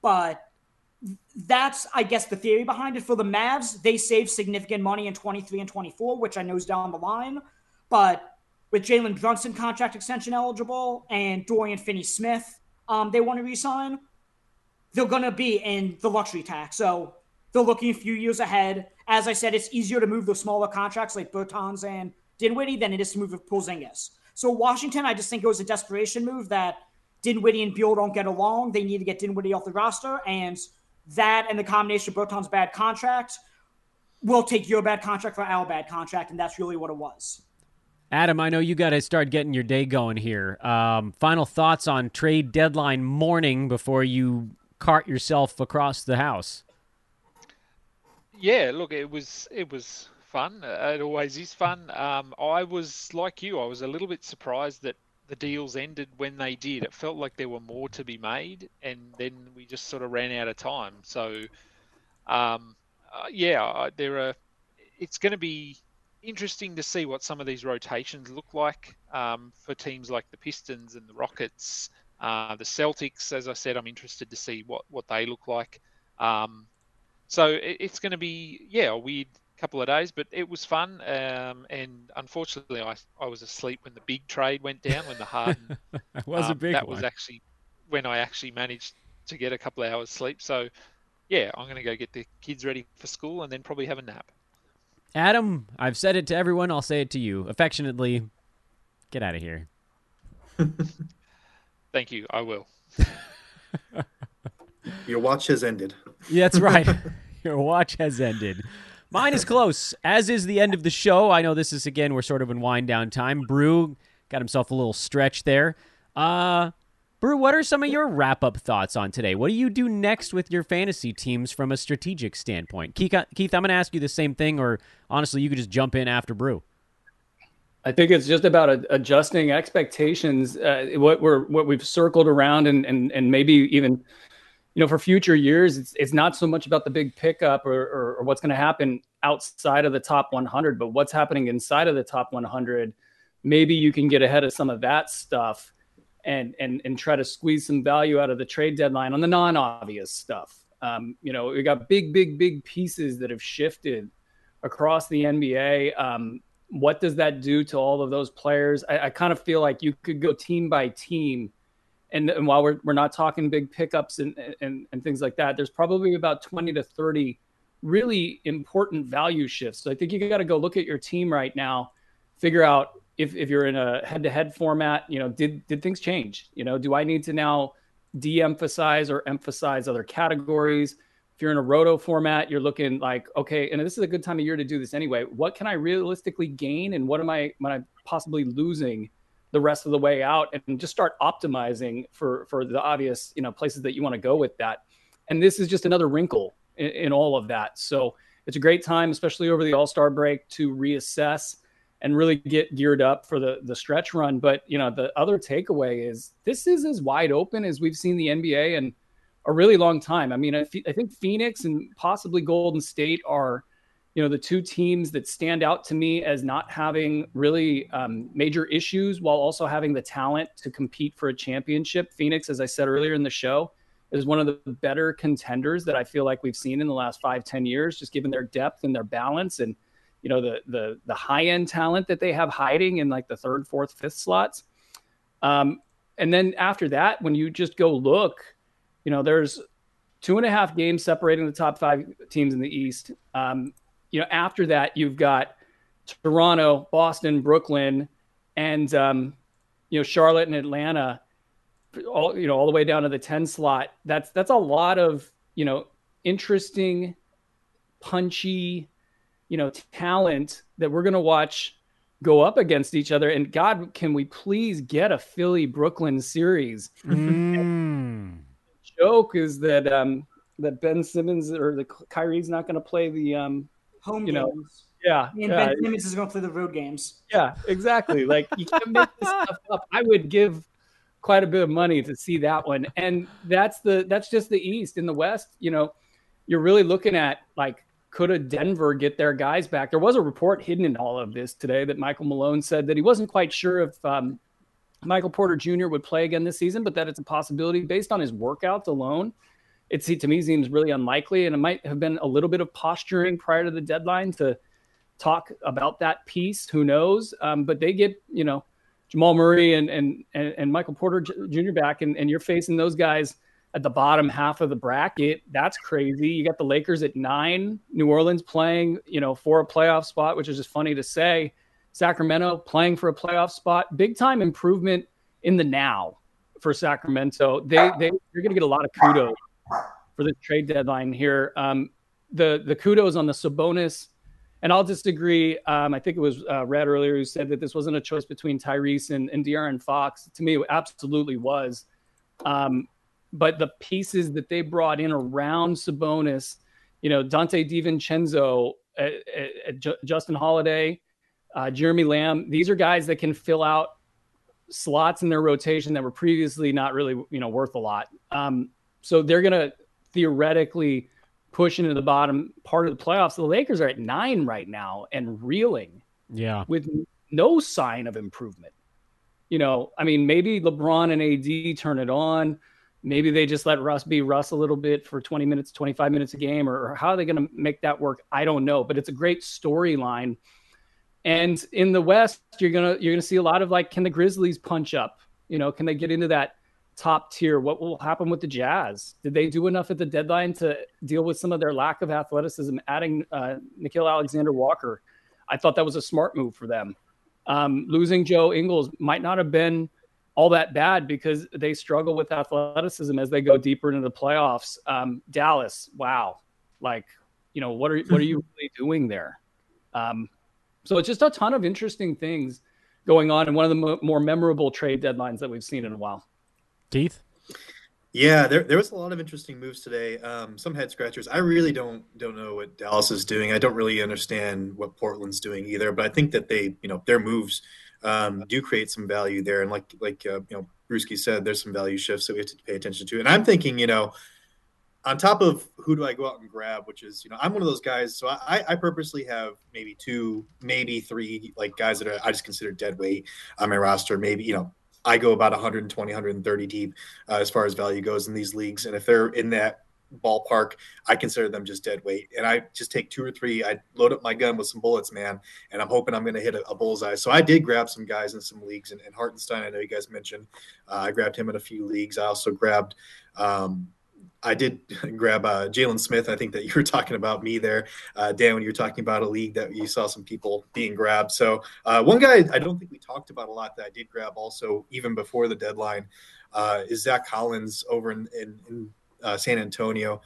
But that's, I guess, the theory behind it. For the Mavs, they save significant money in 23 and 24, which I know is down the line. But with Jalen Brunson contract extension eligible and Dorian Finney Smith, um, they want to resign, they're going to be in the luxury tax. So they're looking a few years ahead. As I said, it's easier to move the smaller contracts like Bertans and Dinwiddie than it is to move with Porzingis. So Washington, I just think it was a desperation move that Dinwiddie and Beal don't get along. They need to get Dinwiddie off the roster, and that and the combination of Bertans' bad contract will take your bad contract for our bad contract, and that's really what it was. Adam, I know you got to start getting your day going here. Um, final thoughts on trade deadline morning before you cart yourself across the house. Yeah, look, it was it was fun. It always is fun. Um, I was like you. I was a little bit surprised that the deals ended when they did. It felt like there were more to be made, and then we just sort of ran out of time. So, um, uh, yeah, there are. It's going to be interesting to see what some of these rotations look like um, for teams like the Pistons and the Rockets, uh, the Celtics. As I said, I'm interested to see what what they look like. Um, so it, it's going to be yeah a weird couple of days, but it was fun. Um, and unfortunately, I I was asleep when the big trade went down when the Harden (laughs) was a um, big that one. was actually when I actually managed to get a couple of hours sleep. So yeah, I'm going to go get the kids ready for school and then probably have a nap. Adam, I've said it to everyone. I'll say it to you affectionately. Get out of here. (laughs) Thank you. I will. (laughs) Your watch has ended. Yeah, that's right. (laughs) (laughs) Your watch has ended. Mine is close, as is the end of the show. I know this is again we're sort of in wind down time. Brew got himself a little stretch there. Uh Brew, what are some of your wrap up thoughts on today? What do you do next with your fantasy teams from a strategic standpoint? Keith, Keith I'm going to ask you the same thing, or honestly, you could just jump in after Brew. I think it's just about adjusting expectations. Uh, what we're what we've circled around, and and and maybe even, you know, for future years, it's it's not so much about the big pickup or or, or what's going to happen outside of the top 100, but what's happening inside of the top 100. Maybe you can get ahead of some of that stuff and and and try to squeeze some value out of the trade deadline on the non-obvious stuff. Um, you know, we got big, big, big pieces that have shifted across the NBA. Um, what does that do to all of those players? I, I kind of feel like you could go team by team. And, and while we're, we're not talking big pickups and, and, and things like that, there's probably about 20 to 30 really important value shifts. So I think you got to go look at your team right now, figure out if, if you're in a head-to-head format, you know, did did things change? You know, do I need to now de-emphasize or emphasize other categories. If you're in a roto format, you're looking like, okay, and this is a good time of year to do this anyway. What can I realistically gain, and what am I, am I possibly losing the rest of the way out, and just start optimizing for for the obvious, you know, places that you want to go with that. And this is just another wrinkle in, in all of that. So it's a great time, especially over the All Star break, to reassess and really get geared up for the the stretch run. But you know, the other takeaway is this is as wide open as we've seen the NBA in a really long time. I mean, I think Phoenix and possibly Golden State are, you know, the two teams that stand out to me as not having really um, major issues while also having the talent to compete for a championship. Phoenix, as I said earlier in the show, is one of the better contenders that I feel like we've seen in the last five, ten years, just given their depth and their balance and you know the the the high end talent that they have hiding in like the third, fourth, fifth slots. Um, and then after that, when you just go look, you know, there's two and a half games separating the top five teams in the East. Um, you know, after that, you've got Toronto, Boston, Brooklyn, and um, you know Charlotte and Atlanta, all you know, all the way down to the ten slot. That's that's a lot of you know interesting, punchy you know, talent that we're going to watch go up against each other. And God, can we please get a Philly Brooklyn series? Mm. (laughs) joke is that um, that Ben Simmons or the Kyrie's not going to play the um, Home you know, yeah, and yeah, Ben Simmons is going to play the road games. yeah, exactly. Like you can't make this (laughs) stuff up. I would give quite a bit of money to see that one. And that's the that's just the East. In the West, you know, you're really looking at like could a Denver get their guys back? There was a report hidden in all of this today that Michael Malone said that he wasn't quite sure if um, Michael Porter Jr. would play again this season, but that it's a possibility based on his workouts alone. It to me seems really unlikely, and it might have been a little bit of posturing prior to the deadline to talk about that piece. Who knows? Um, but they get you know Jamal Murray and and and, Michael Porter Jr. back, and, and you're facing those guys at the bottom half of the bracket. That's crazy. You got the Lakers at nine, New Orleans playing, you know, for a playoff spot, which is just funny to say. Sacramento playing for a playoff spot. Big time improvement in the now for Sacramento. They they going to get a lot of kudos for the trade deadline here. Um, the the kudos on the Sabonis, and I'll just agree. Um, I think it was uh, Red earlier who said that this wasn't a choice between Tyrese and, and De'Aaron Fox. To me, it absolutely was. Um, but the pieces that they brought in around Sabonis, you know, Donte DiVincenzo, uh, uh, J- Justin Holiday, uh, Jeremy Lamb, these are guys that can fill out slots in their rotation that were previously not really, you know, worth a lot. Um, so they're going to theoretically push into the bottom part of the playoffs. The Lakers are at nine right now and reeling. Yeah. With no sign of improvement. You know, I mean, maybe LeBron and AD turn it on maybe they just let Russ be Russ a little bit for 20 minutes, 25 minutes a game, or, or how are they going to make that work? I don't know, but it's a great storyline. And in the West, you're gonna you're gonna see a lot of like, can the Grizzlies punch up? You know, can they get into that top tier? What will happen with the Jazz? Did they do enough at the deadline to deal with some of their lack of athleticism? Adding uh, Nickeil Alexander Walker, I thought that was a smart move for them. Um, losing Joe Ingles might not have been all that bad because they struggle with athleticism as they go deeper into the playoffs. Um, Dallas, wow, like you know what are what are you (laughs) really doing there? Um, so it's just a ton of interesting things going on, and one of the mo- more memorable trade deadlines that we've seen in a while. Keith. Yeah, there, there was a lot of interesting moves today. Um, some head scratchers. I really don't don't know what Dallas is doing. I don't really understand what Portland's doing either. But I think that they, you know, their moves um, do create some value there. And like like uh, you know, Brewski said, there's some value shifts that we have to pay attention to. And I'm thinking, you know, on top of who do I go out and grab, which is, you know, I'm one of those guys. So I, I purposely have maybe two, maybe three, like guys that are, I just consider dead weight on my roster. Maybe, you know, I go about 120, 130 deep uh, as far as value goes in these leagues. And if they're in that ballpark, I consider them just dead weight. And I just take two or three. I load up my gun with some bullets, man, and I'm hoping I'm going to hit a, a, bullseye. So I did grab some guys in some leagues, and, and Hartenstein, I know you guys mentioned, uh, I grabbed him in a few leagues. I also grabbed um, I did (laughs) grab uh, Jalen Smith. I think that you were talking about me there, uh, Dan, when you were talking about a league that you saw some people being grabbed. So uh, one guy I don't think we talked about a lot that I did grab also even before the deadline uh, is Zach Collins over in, in, in uh, San Antonio.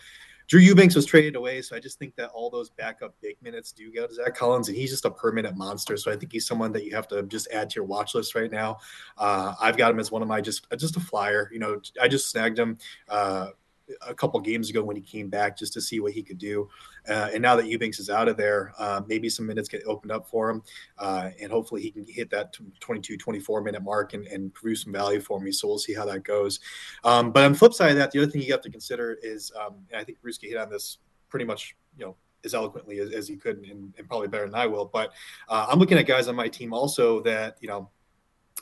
Drew Eubanks was traded away, so I just think that all those backup big minutes do go to Zach Collins, and he's just a permanent monster. So I think he's someone that you have to just add to your watch list right now. Uh, I've got him as one of my just just a flyer. You know, I just snagged him. Uh, a couple games ago when he came back just to see what he could do. Uh, and now that Eubanks is out of there, uh, maybe some minutes get opened up for him. Uh, and hopefully he can hit that 22, 24 minute mark and, and produce some value for me. So we'll see how that goes. Um, but on the flip side of that, the other thing you have to consider is, um, I think Bruce hit on this pretty much, you know, as eloquently as, as he could and, and, probably better than I will. But uh, I'm looking at guys on my team also that, you know,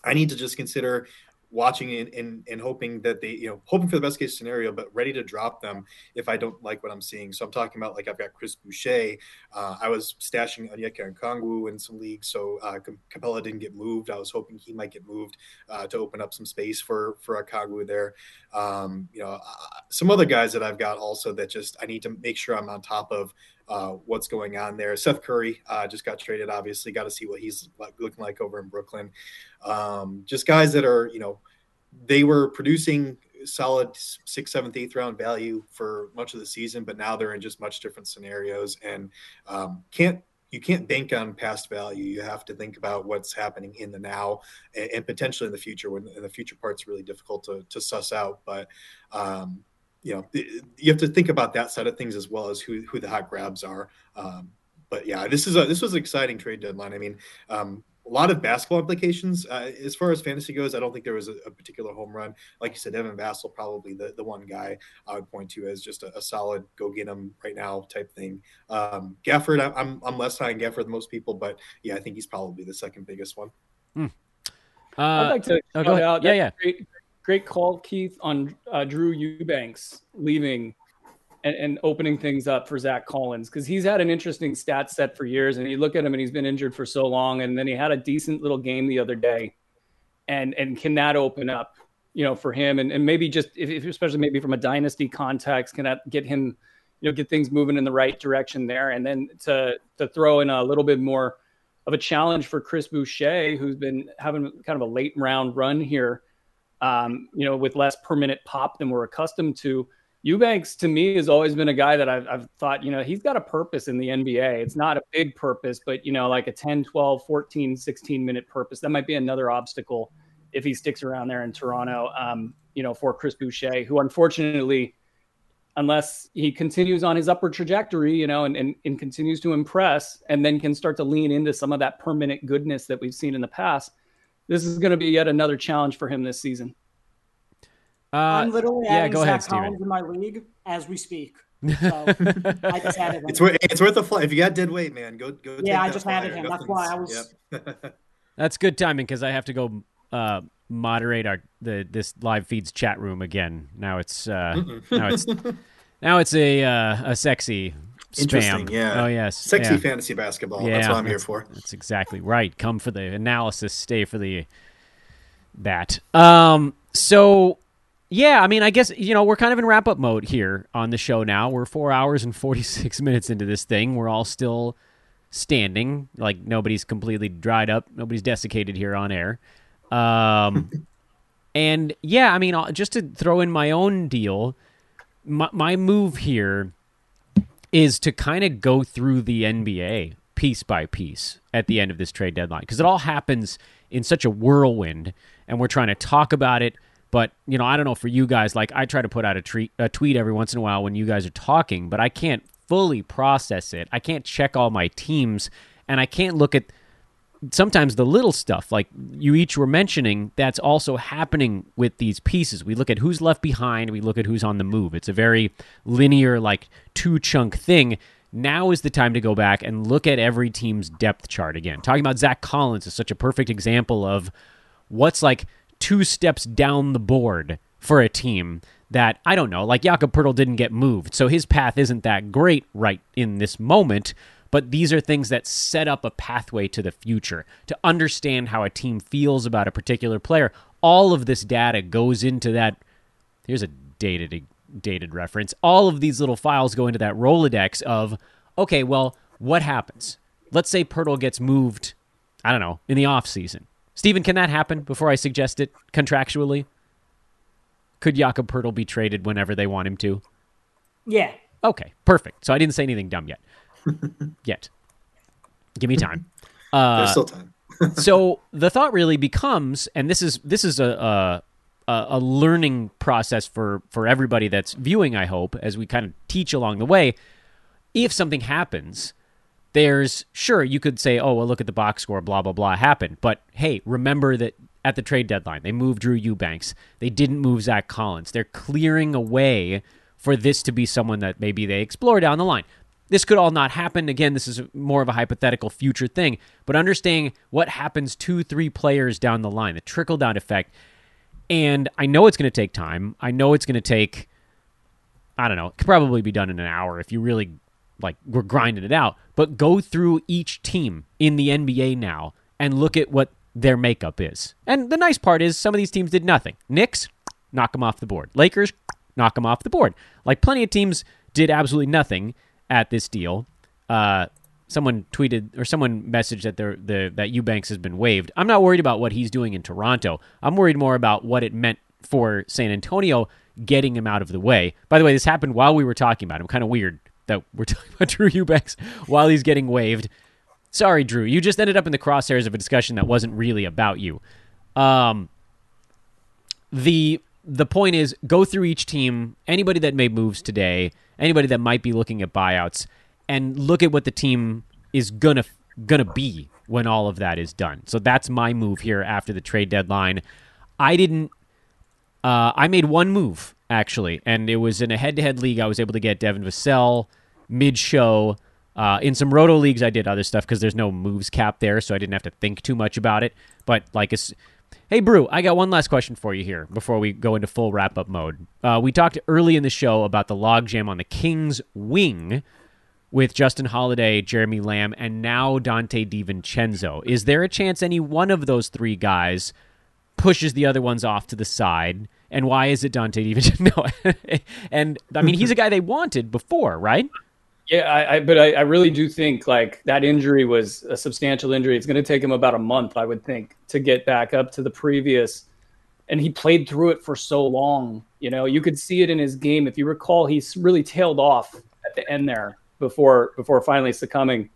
I need to just consider watching and, and, and hoping that they, you know, hoping for the best case scenario, but ready to drop them if I don't like what I'm seeing. So I'm talking about like I've got Chris Boucher. Uh, I was stashing Onyeka Okongwu in some leagues, so uh, Capela didn't get moved. I was hoping he might get moved uh, to open up some space for for Okongwu there. Um, you know, uh, some other guys that I've got also that just I need to make sure I'm on top of uh, what's going on there. Seth Curry uh, just got traded. Obviously, got to see what he's looking like over in Brooklyn. Um, just guys that are, you know, they were producing solid sixth, seventh, eighth round value for much of the season, but now they're in just much different scenarios and um, can't you can't bank on past value. You have to think about what's happening in the now and, and potentially in the future. When the future part's really difficult to, to suss out, but um, you know you have to think about that side of things as well as who who the hot grabs are. Um, but yeah, this is a this was an exciting trade deadline. I mean, um, a lot of basketball implications uh, as far as fantasy goes. I don't think there was a, a, particular home run. Like you said, Evan Vassell probably the, the one guy I would point to as just a, a solid go get him right now type thing. Um, Gafford, I, I'm I'm less high on Gafford than most people, but yeah, I think he's probably the second biggest one. Hmm. Uh, I'd like to oh, out yeah, yeah. Great, great call, Keith, on uh, Drew Eubanks leaving and, and, opening things up for Zach Collins because he's had an interesting stat set for years. And you look at him and he's been injured for so long. And then he had a decent little game the other day. And and can that open up, you know, for him and, and maybe just if, especially maybe from a dynasty context, can that get him, you know, get things moving in the right direction there. And then to to throw in a little bit more of a challenge for Chris Boucher, who's been having kind of a late round run here um, you know, with less per minute pop than we're accustomed to. Eubanks to me has always been a guy that I've, I've thought, you know, he's got a purpose in the NBA. It's not a big purpose, but, you know, like a 10, 12, 14, 16 minute purpose. That might be another obstacle if he sticks around there in Toronto, um, you know, for Chris Boucher, who unfortunately, unless he continues on his upward trajectory, you know, and, and, and continues to impress and then can start to lean into some of that per minute goodness that we've seen in the past, this is going to be yet another challenge for him this season. Uh, I'm literally yeah, adding go Zach ahead, Collins in my league as we speak. (laughs) So I just added him. It's worth, it's worth a fly. If you got dead weight, man, go go. Yeah, I just flyer. added him. Nothing's, That's why I was. Yep. (laughs) That's good timing because I have to go uh, moderate our the this live feeds chat room again. Now it's uh, now it's (laughs) now it's a uh, a sexy Spam. Yeah. Oh yes. Sexy yeah. fantasy basketball. Yeah, that's what I'm here for. That's exactly right. Come for the analysis, stay for the that. Um. So. Yeah, I mean, I guess you know we're kind of in wrap up mode here on the show now. We're four hours and forty six (laughs) minutes into this thing. We're all still standing, like nobody's completely dried up, nobody's desiccated here on air. Um, (laughs) and yeah, I mean, just to throw in my own deal, my, my move here is to kind of go through the NBA piece by piece at the end of this trade deadline because it all happens in such a whirlwind and we're trying to talk about it. But you know i don't know for you guys like i try to put out a, treat, a tweet every once in a while when you guys are talking but i can't fully process it. I can't check all my teams and i can't look at sometimes the little stuff like you each were mentioning that's also happening with these pieces. We look at who's left behind we look at who's on the move. It's a very linear like two chunk thing. Now is the time to go back and look at every team's depth chart again. Talking about zach collins is such a perfect example of what's like two steps down the board for a team that I don't know, like Jakob Poeltl didn't get moved, so his path isn't that great right in this moment but these are things that set up a pathway to the future to understand how a team feels about a particular player. All of this data goes into that. Here's a dated dated reference. All of these little files go into that Rolodex of, okay, well, what happens? Let's say Poeltl gets moved, I don't know, in the off season. Steven, can that happen before I suggest it contractually? Could Jakob Poeltl be traded whenever they want him to? Yeah. Okay, perfect. So I didn't say anything dumb yet. (laughs) yet. Give me time. Uh, There's still time. (laughs) so the thought really becomes, and this is this is a, a a learning process for for everybody that's viewing. I hope as we kind of teach along the way. If something happens, there's sure you could say, oh well, look at the box score, blah blah blah happened. But hey, remember that at the trade deadline they moved Drew Eubanks, they didn't move Zach Collins. They're clearing a way for this to be someone that maybe they explore down the line. This could all not happen. Again, this is more of a hypothetical future thing, but understanding what happens two, three players down the line, the trickle down effect. And I know it's going to take time. I know it's going to take, I don't know, it could probably be done in an hour if you really like we're grinding it out. But go through each team in the NBA now and look at what their makeup is. And the nice part is some of these teams did nothing. Knicks, knock them off the board. Lakers, knock them off the board. Like plenty of teams did absolutely nothing at this deal. Uh, someone tweeted or someone messaged that the the that Eubanks has been waived. I'm not worried about what he's doing in Toronto. I'm worried more about what it meant for San Antonio getting him out of the way. By the way, this happened while we were talking about him. Kind of weird that we're (laughs) talking about Drew Eubanks while he's getting waived. Sorry, Drew. You just ended up in the crosshairs of a discussion that wasn't really about you. Um, the the point is go through each team, anybody that made moves today, anybody that might be looking at buyouts, and look at what the team is gonna gonna be when all of that is done. So that's my move here after the trade deadline. I didn't. Uh, I made one move actually, and it was in a head-to-head league. I was able to get Devin Vassell mid-show. Uh, in some roto leagues, I did other stuff because there's no moves cap there, so I didn't have to think too much about it. But like, hey, Brew, I got one last question for you here before we go into full wrap-up mode. Uh, we talked early in the show about the logjam on the Kings wing with Justin Holiday, Jeremy Lamb, and now Donte DiVincenzo. Is there a chance any one of those three guys pushes the other ones off to the side? And why is it Donte DiVincenzo? (laughs) No, (laughs) and I mean he's a guy they wanted before, right? Yeah, I, I but I, I, really do think like that injury was a substantial injury. It's going to take him about a month, I would think, to get back up to the previous. And he played through it for so long. You know, you could see it in his game. If you recall, he's really tailed off at the end there before before finally succumbing.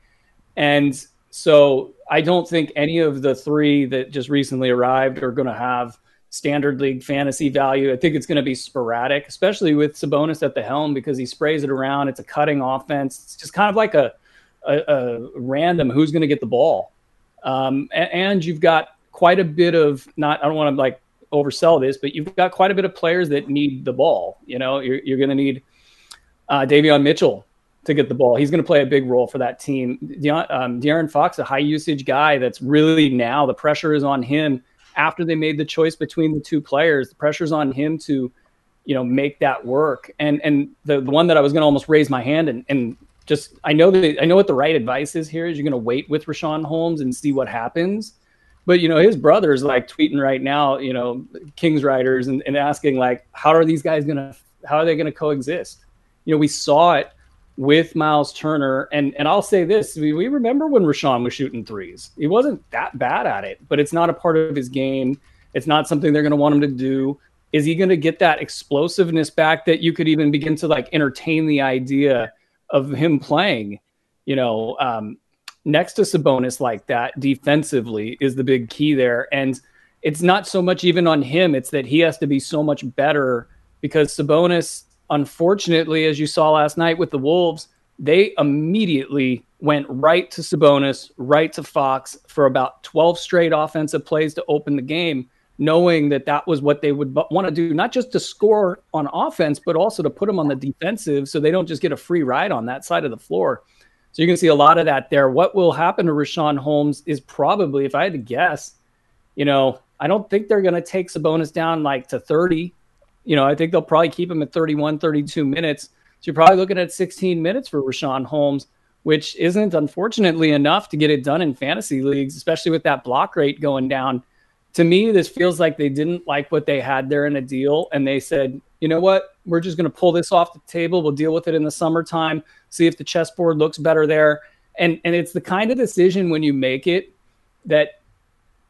And so I don't think any of the three that just recently arrived are going to have standard league fantasy value. I think it's going to be sporadic, especially with Sabonis at the helm because he sprays it around. It's a cutting offense. It's just kind of like a, a, a random who's going to get the ball. Um, and, and, you've got quite a bit of not. I don't want to like oversell this, but you've got quite a bit of players that need the ball. You know, you're, you're going to need uh, Davion Mitchell to get the ball. He's going to play a big role for that team. De- um, De'Aaron Fox, a high usage guy that's really now the pressure is on him after they made the choice between the two players. The pressure's on him to, you know, make that work. And and the, the one that I was going to almost raise my hand and and just I know that I know what the right advice is here is you're going to wait with Richaun Holmes and see what happens. But you know his brother is like tweeting right now, you know, Kings Riders and, and asking like, how are these guys gonna, how are they gonna coexist? You know, we saw it with Miles Turner. And and I'll say this: we, we remember when Richaun was shooting threes. He wasn't that bad at it, but it's not a part of his game. It's not something they're going to want him to do. Is he going to get that explosiveness back that you could even begin to like entertain the idea of him playing? You know, um, next to Sabonis like that defensively is the big key there. And it's not so much even on him; it's that he has to be so much better because Sabonis Unfortunately, as you saw last night with the Wolves, they immediately went right to Sabonis, right to Fox for about 12 straight offensive plays to open the game, knowing that that was what they would want to do, not just to score on offense, but also to put them on the defensive so they don't just get a free ride on that side of the floor. So you can see a lot of that there. What will happen to Richaun Holmes is probably, if I had to guess, you know, I don't think they're going to take Sabonis down like to 30 you know, I think they'll probably keep him at 31, 32 minutes. So you're probably looking at 16 minutes for Richaun Holmes, which isn't unfortunately enough to get it done in fantasy leagues, especially with that block rate going down. To me, this feels like they didn't like what they had there in a deal, and they said, you know what? We're just going to pull this off the table. We'll deal with it in the summertime, see if the chessboard looks better there. And and it's the kind of decision when you make it that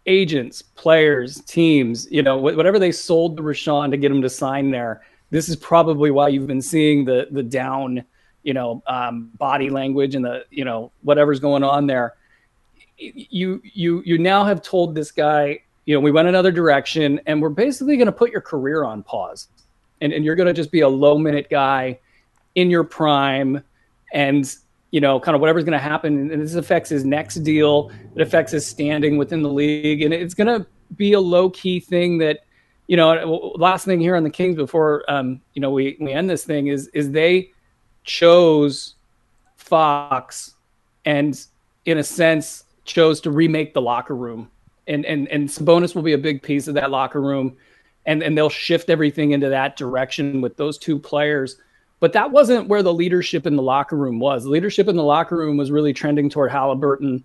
agents, players, teams, you know, whatever they sold to Richaun to get him to sign there, this is probably why you've been seeing the the down, you know, um, body language and the you know whatever's going on there. You you you now have told this guy, you know, we went another direction, and we're basically going to put your career on pause and, and you're going to just be a low minute guy in your prime and you know kind of whatever's going to happen and this affects his next deal it affects his standing within the league and it's going to be a low key thing that you know last thing here on the kings before um, you know we, we end this thing is is they chose fox and in a sense chose to remake the locker room and and and Sabonis will be a big piece of that locker room and and they'll shift everything into that direction with those two players. But that wasn't where the leadership in the locker room was. The leadership in the locker room was really trending toward Halliburton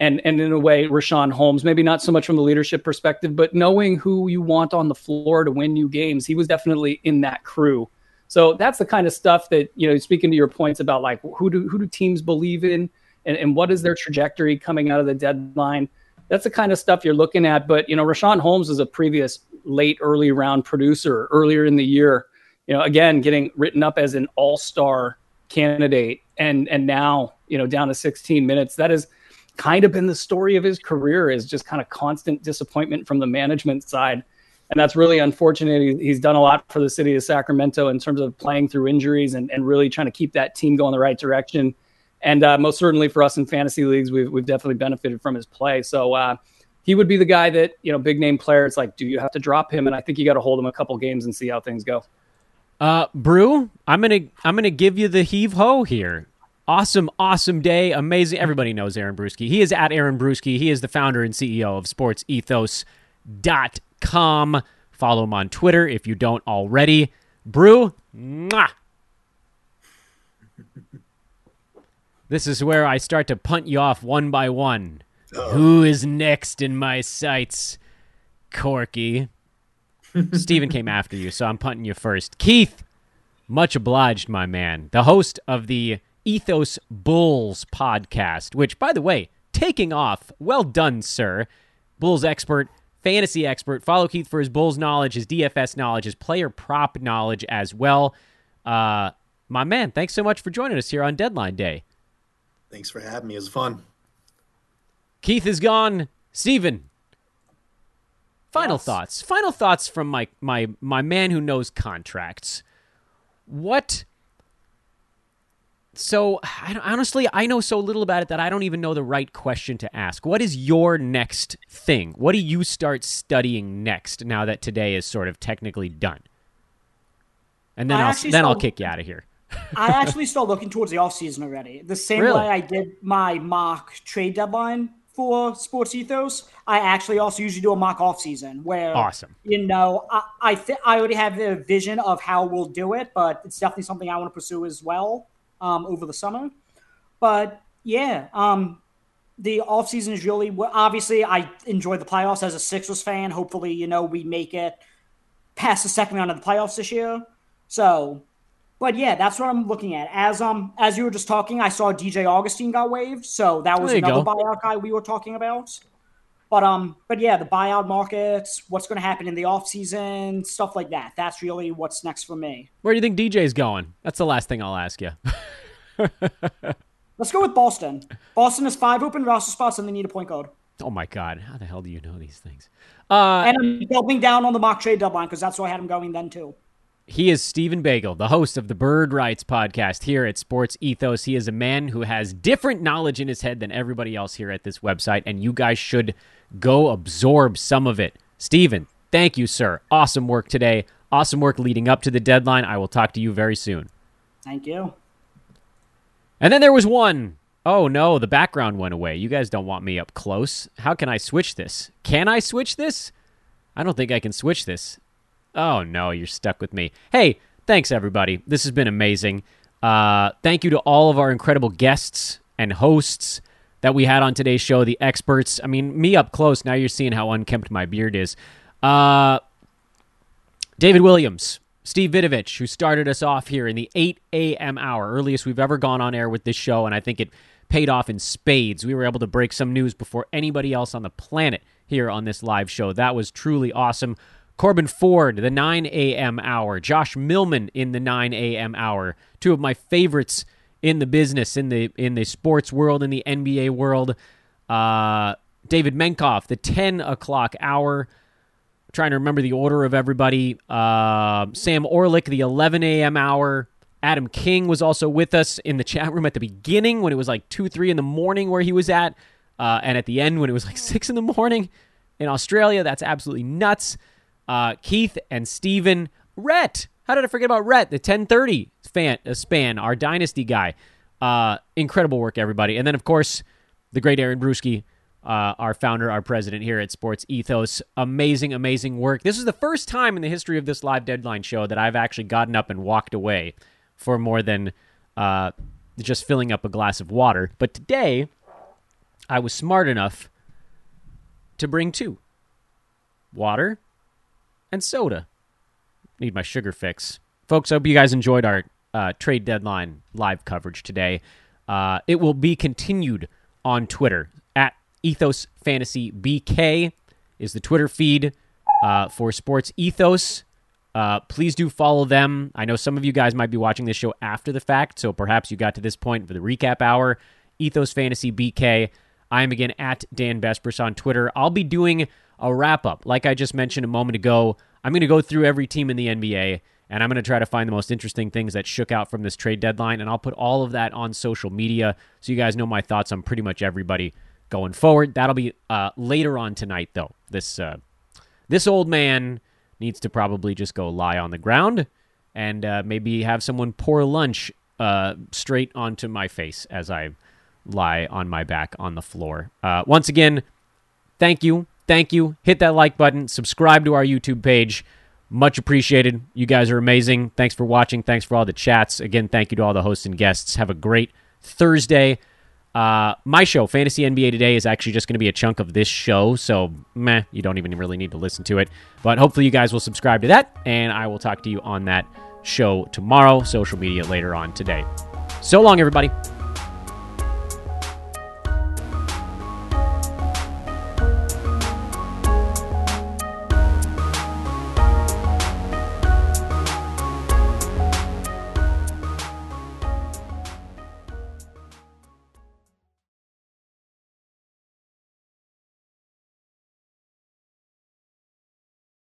and and in a way Richaun Holmes, maybe not so much from the leadership perspective, but knowing who you want on the floor to win you games. He was definitely in that crew. So that's the kind of stuff that, you know, speaking to your points about like who do who do teams believe in and, and what is their trajectory coming out of the deadline. That's the kind of stuff you're looking at. But, you know, Richaun Holmes is a previous late early round producer earlier in the year. You know, again, getting written up as an all star candidate, and and now you know down to 16 minutes. That has kind of been the story of his career is just kind of constant disappointment from the management side. And that's really unfortunate. He's done a lot for the city of Sacramento in terms of playing through injuries and, and really trying to keep that team going the right direction. And uh, most certainly for us in fantasy leagues, we've, we've definitely benefited from his play. So, uh, he would be the guy that you know big name players like do you have to drop him and i think you got to hold him a couple games and see how things go uh brew i'm gonna i'm gonna give you the heave ho here awesome awesome day amazing everybody knows aaron Bruski. he is at aaron Bruski. he is the founder and ceo of sportsethos.com follow him on twitter if you don't already brew mwah. this is where i start to punt you off one by one who is next in my sights? Corky. Steven came after you, so I'm punting you first. Keith, much obliged, my man. The host of the Ethos Bulls podcast, which, by the way, taking off. Well done, sir. Bulls expert, fantasy expert. Follow Keith for his Bulls knowledge, his DFS knowledge, his player prop knowledge as well. Uh, my man, thanks so much for joining us here on Deadline Day. Thanks for having me. It was fun. Keith is gone. Steven. Final yes. thoughts. Final thoughts from my my my man who knows contracts. What so I honestly I know so little about it that I don't even know the right question to ask. What is your next thing? What do you start studying next now that today is sort of technically done? And then I will then I'll kick you out of here. (laughs) I actually start looking towards the off season already. The same really? way I did my mock trade deadline for Sports Ethos. I actually also usually do a mock off season where awesome. You know, I I, th- I already have a vision of how we'll do it, but it's definitely something I want to pursue as well um, over the summer. But yeah, um, the off season is really obviously I enjoy the playoffs as a Sixers fan. Hopefully, you know we make it past the second round of the playoffs this year. So but yeah, that's what I'm looking at. As um as you were just talking, I saw DJ Augustine got waived, so that was another go. buyout guy we were talking about. But um, but yeah, the buyout markets, what's going to happen in the offseason, stuff like that. That's really what's next for me. Where do you think DJ's going? That's the last thing I'll ask you. Let's go with Boston. Boston has five open roster spots, and they need a point guard. Oh my God! How the hell do you know these things? Uh, and I'm doubling down on the mock trade deadline because that's where I had him going then too. He is Stephen Bagel, the host of the Bird Writes podcast here at Sports Ethos. He is a man who has different knowledge in his head than everybody else here at this website, and you guys should go absorb some of it. Stephen, thank you, sir. Awesome work today. Awesome work leading up to the deadline. I will talk to you very soon. Thank you. And then there was one. Oh no, the background went away. You guys don't want me up close. How can I switch this? Can I switch this? I don't think I can switch this. Oh no, you're stuck with me. Hey, thanks everybody. This has been amazing. Uh, thank you to all of our incredible guests and hosts that we had on today's show, the experts. I mean, me up close. Now you're seeing how unkempt my beard is. Uh, David Williams, Steve Vidovich, who started us off here in the 8 a.m. hour, earliest we've ever gone on air with this show, and I think it paid off in spades. We were able to break some news before anybody else on the planet here on this live show. That was truly awesome. Corbin Ford, the 9 a.m. hour. Josh Millman in the 9 a.m. hour. Two of my favorites in the business, in the in the sports world, in the NBA world. Uh, David Menkoff, the 10 o'clock hour. I'm trying to remember the order of everybody. Uh, Sam Orlick, the 11 a.m. hour. Adam King was also with us in the chat room at the beginning when it was like 2, 3 in the morning where he was at. Uh, and at the end when it was like (laughs) 6 in the morning in Australia. That's absolutely nuts. Uh, Keith and Steven. Rhett. How did I forget about Rhett, the 1030 fan, uh, span, our Dynasty guy. Uh, incredible work, everybody. And then, of course, the great Aaron Bruski, uh, our founder, our president here at Sports Ethos. Amazing, amazing work. This is the first time in the history of this live deadline show that I've actually gotten up and walked away for more than uh, just filling up a glass of water. But today, I was smart enough to bring two water and soda. Need my sugar fix. Folks, I hope you guys enjoyed our uh, trade deadline live coverage today. Uh, it will be continued on Twitter at Ethos Fantasy BK is the Twitter feed uh, for Sports Ethos. Uh, please do follow them. I know some of you guys might be watching this show after the fact, so perhaps you got to this point for the recap hour. Ethos Fantasy BK. I am again at Dan Besbris on Twitter. I'll be doing a wrap up. Like I just mentioned a moment ago, I'm going to go through every team in the NBA and I'm going to try to find the most interesting things that shook out from this trade deadline. And I'll put all of that on social media so you guys know my thoughts on pretty much everybody going forward. That'll be uh, later on tonight, though. This uh, this old man needs to probably just go lie on the ground and uh, maybe have someone pour lunch uh, straight onto my face as I lie on my back on the floor. Uh, once again, thank you. Thank you. Hit that like button. Subscribe to our YouTube page. Much appreciated. You guys are amazing. Thanks for watching. Thanks for all the chats. Again, thank you to all the hosts and guests. Have a great Thursday. Uh, my show, Fantasy NBA Today, is actually just going to be a chunk of this show. So, meh, you don't even really need to listen to it. But hopefully, you guys will subscribe to that. And I will talk to you on that show tomorrow, social media later on today. So long, everybody.